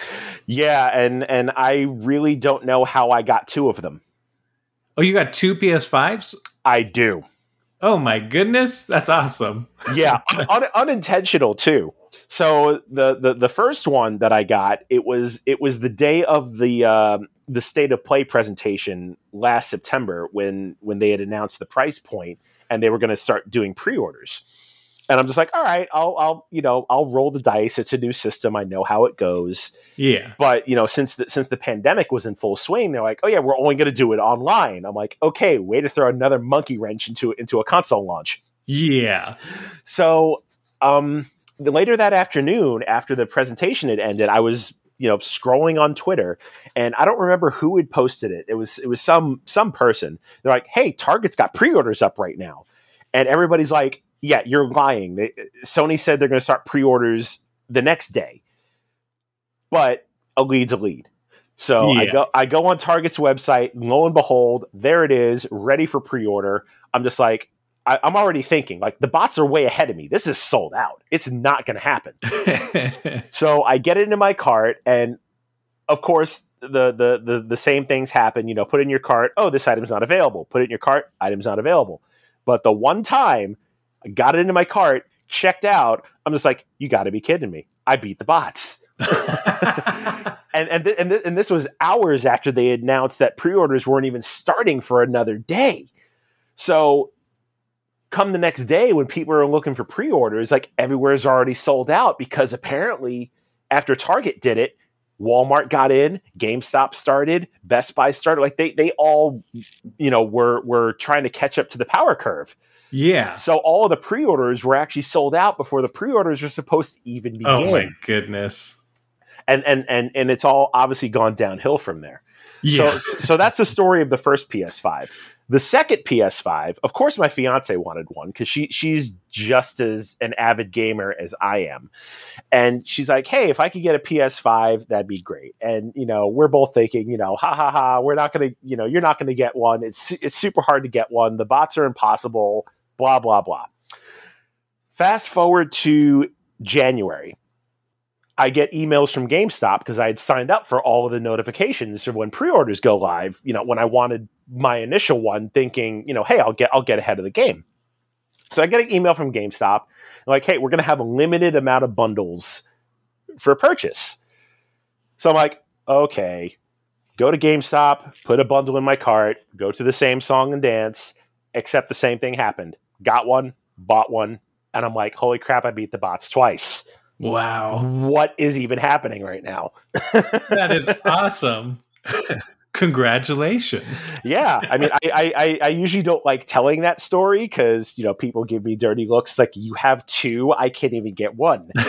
Speaker 2: Yeah, and and I really don't know how I got two of them.
Speaker 1: Oh, you got two PS5s?
Speaker 2: I do.
Speaker 1: Oh my goodness, that's awesome.
Speaker 2: Yeah, un- unintentional too. So the, the the first one that I got, it was it was the day of the um, the state of play presentation last September when when they had announced the price point and they were going to start doing pre-orders. And I'm just like, all right, I'll I'll you know I'll roll the dice. It's a new system. I know how it goes.
Speaker 1: Yeah.
Speaker 2: But you know, since the, since the pandemic was in full swing, they're like, "Oh yeah, we're only going to do it online." I'm like, "Okay, way to throw another monkey wrench into into a console launch."
Speaker 1: Yeah.
Speaker 2: So, um, later that afternoon, after the presentation had ended, I was you know scrolling on Twitter, and I don't remember who had posted it. It was it was some some person. They're like, "Hey, Target's got pre-orders up right now," and everybody's like, "Yeah, you're lying." They, Sony said they're going to start pre-orders the next day, but a lead's a lead. So I go I go on Target's website, lo and behold, there it is, ready for pre-order. I'm just like, I, I'm already thinking like the bots are way ahead of me. This is sold out. It's not going to happen. So I get it into my cart, and of course, the, the the the same things happen. You know, put it in your cart. Oh, this item's not available. Put it in your cart. Item's not available. But the one time I got it into my cart, checked out, I'm just like, you got to be kidding me! I beat the bots. and and th- and, th- and this was hours after they announced that pre-orders weren't even starting for another day. So come the next day when people are looking for pre-orders, like everywhere's already sold out because apparently after Target did it, Walmart got in, GameStop started, Best Buy started. Like they they all, you know, were were trying to catch up to the power curve.
Speaker 1: yeah.
Speaker 2: So all of the pre-orders were actually sold out before the pre-orders were supposed to even begin
Speaker 1: Oh my goodness.
Speaker 2: and and and and it's all obviously gone downhill from there.
Speaker 1: Yeah.
Speaker 2: So so that's the story of the first PS5. The second PS5, of course, my fiance wanted one because she she's just as an avid gamer as I am, and she's like, "Hey, if I could get a PS5, that'd be great." And you know, we're both thinking, you know, ha ha ha, we're not gonna, you know, you're not gonna get one. It's it's super hard to get one. The bots are impossible. Blah blah blah. Fast forward to January. I get emails from GameStop because I had signed up for all of the notifications for when pre-orders go live. You know, when I wanted my initial one, thinking, you know, hey, I'll get I'll get ahead of the game. So I get an email from GameStop, like, hey, we're going to have a limited amount of bundles for purchase. So I'm like, okay, go to GameStop, put a bundle in my cart, go to the same song and dance, except the same thing happened. Got one, bought one, and I'm like, holy crap, I beat the bots twice
Speaker 1: wow.
Speaker 2: what is even happening right now?
Speaker 1: That is awesome. Congratulations.
Speaker 2: yeah, I mean, I, I, I, I usually don't like telling that story because you know people give me dirty looks. Like you have two, I can't even get one.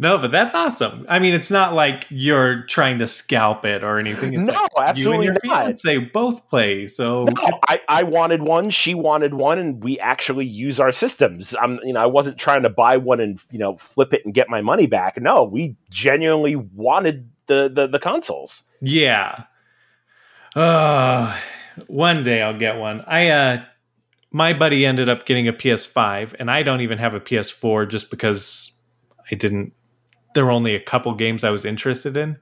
Speaker 1: no, but that's awesome. I mean, it's not like you're trying to scalp it or anything. It's
Speaker 2: no,
Speaker 1: like you and
Speaker 2: absolutely
Speaker 1: your
Speaker 2: not.
Speaker 1: fiance both play. So
Speaker 2: No, I, I wanted one, she wanted one, and we actually use our systems. I'm, you know, I wasn't trying to buy one and you know flip it and get my money back. No, we genuinely wanted the the, the consoles.
Speaker 1: yeah. Uh, one day I'll get one. I uh my buddy ended up getting a PS5, and I don't even have a PS4 just because I didn't. There were only a couple games I was interested in,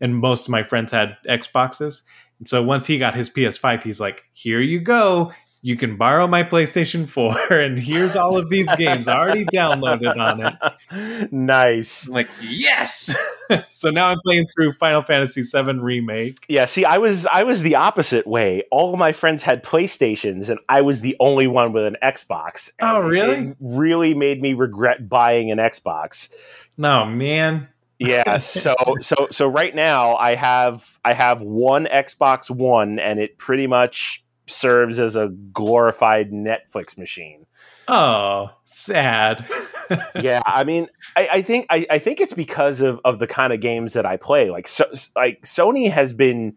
Speaker 1: and most of my friends had Xboxes. And so once he got his PS5, he's like, "Here you go you can borrow my PlayStation 4 and here's all of these games already downloaded on it.
Speaker 2: Nice.
Speaker 1: I'm like, yes. so now I'm playing through Final Fantasy 7 remake.
Speaker 2: Yeah, see I was I was the opposite way. All of my friends had PlayStations and I was the only one with an Xbox.
Speaker 1: Oh, really?
Speaker 2: It really made me regret buying an Xbox.
Speaker 1: No, man.
Speaker 2: yeah, so so so right now I have I have one Xbox One and it pretty much serves as a glorified Netflix machine.
Speaker 1: Oh, sad.
Speaker 2: yeah, I mean, I, I think I, I, think it's because of, of the kind of games that I play. Like, so, like Sony has been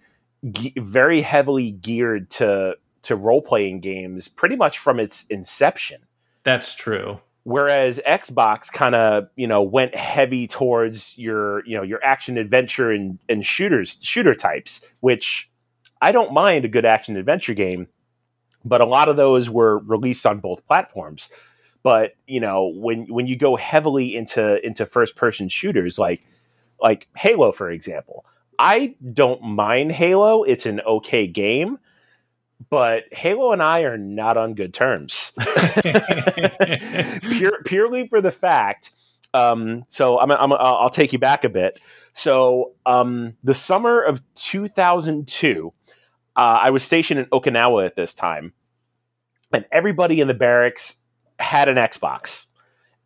Speaker 2: ge- very heavily geared to to role playing games pretty much from its inception.
Speaker 1: That's true.
Speaker 2: Whereas Xbox kind of you know went heavy towards your you know your action adventure and, and shooters shooter types, which I don't mind a good action adventure game, but a lot of those were released on both platforms. But you know, when when you go heavily into into first person shooters like like Halo, for example, I don't mind Halo. It's an okay game, but Halo and I are not on good terms. Pure, purely for the fact. Um, so I'm, I'm, I'll take you back a bit. So um, the summer of 2002, uh, I was stationed in Okinawa at this time, and everybody in the barracks had an Xbox.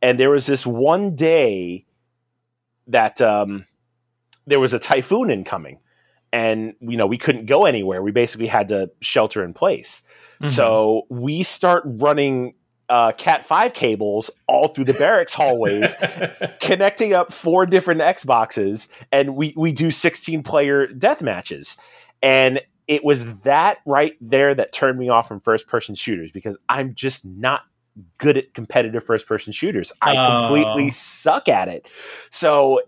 Speaker 2: And there was this one day that um, there was a typhoon incoming, and you know we couldn't go anywhere. We basically had to shelter in place. Mm-hmm. So we start running uh, Cat five cables all through the barracks hallways, connecting up four different Xboxes, and we we do sixteen player death matches. And it was that right there that turned me off from first person shooters because I'm just not good at competitive first person shooters. I oh. completely suck at it. So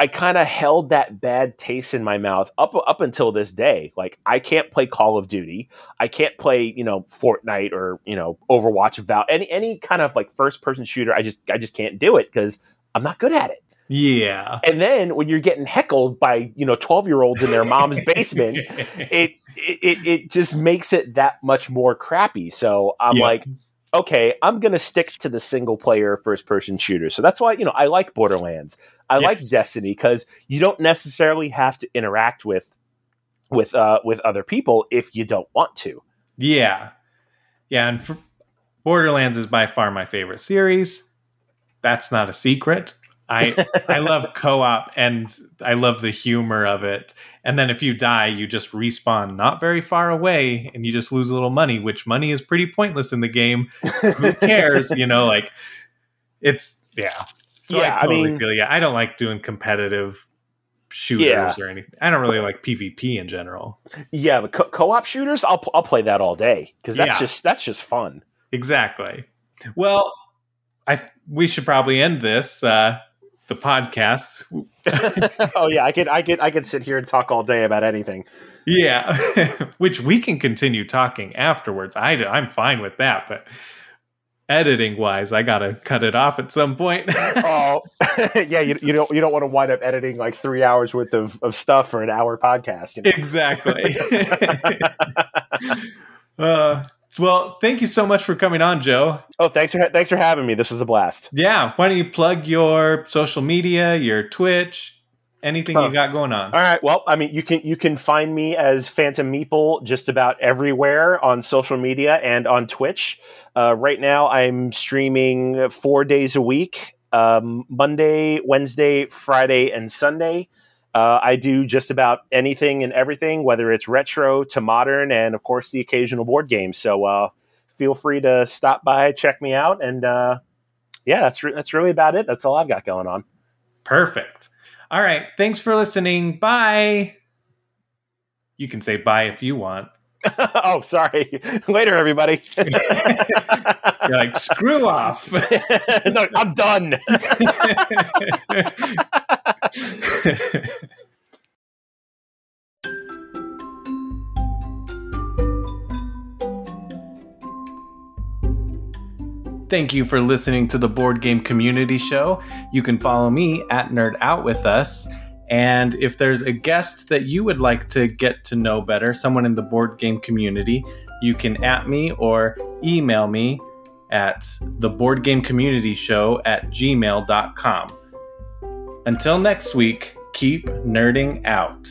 Speaker 2: I kind of held that bad taste in my mouth up up until this day. Like I can't play Call of Duty. I can't play, you know, Fortnite or, you know, Overwatch, Val any any kind of like first person shooter. I just I just can't do it cuz I'm not good at it.
Speaker 1: Yeah.
Speaker 2: And then when you're getting heckled by, you know, 12 year olds in their mom's basement, it, it, it just makes it that much more crappy. So I'm yeah. like, okay, I'm going to stick to the single player first person shooter. So that's why, you know, I like Borderlands. I yes. like Destiny because you don't necessarily have to interact with, with, uh, with other people if you don't want to.
Speaker 1: Yeah. Yeah. And Borderlands is by far my favorite series. That's not a secret. I I love co-op and I love the humor of it. And then if you die, you just respawn not very far away and you just lose a little money, which money is pretty pointless in the game. Who cares? you know, like it's yeah. So yeah, I totally I mean, feel yeah. I don't like doing competitive shooters yeah. or anything. I don't really like PvP in general.
Speaker 2: Yeah, but co- op shooters, I'll I'll play that all day because that's yeah. just that's just fun.
Speaker 1: Exactly. Well, I we should probably end this. Uh, the podcast.
Speaker 2: oh yeah, I could I could I could sit here and talk all day about anything.
Speaker 1: Yeah, which we can continue talking afterwards. I I'm fine with that, but editing wise, I gotta cut it off at some point.
Speaker 2: oh, yeah, you, you don't you don't want to wind up editing like three hours worth of, of stuff for an hour podcast.
Speaker 1: You know? Exactly. uh, well, thank you so much for coming on, Joe.
Speaker 2: Oh, thanks for thanks for having me. This was a blast.
Speaker 1: Yeah, why don't you plug your social media, your Twitch, anything huh. you got going on?
Speaker 2: All right. Well, I mean, you can you can find me as Phantom Meeple just about everywhere on social media and on Twitch. Uh, right now, I'm streaming four days a week: um, Monday, Wednesday, Friday, and Sunday. Uh, I do just about anything and everything, whether it's retro to modern, and of course the occasional board game. So uh, feel free to stop by, check me out, and uh, yeah, that's re- that's really about it. That's all I've got going on.
Speaker 1: Perfect. All right, thanks for listening. Bye. You can say bye if you want.
Speaker 2: oh, sorry. Later, everybody.
Speaker 1: You're like, screw off.
Speaker 2: no, I'm done.
Speaker 1: Thank you for listening to the Board Game Community Show. You can follow me at Nerd Out with Us. And if there's a guest that you would like to get to know better, someone in the board game community, you can at me or email me at the board game community show at gmail.com. Until next week, keep nerding out.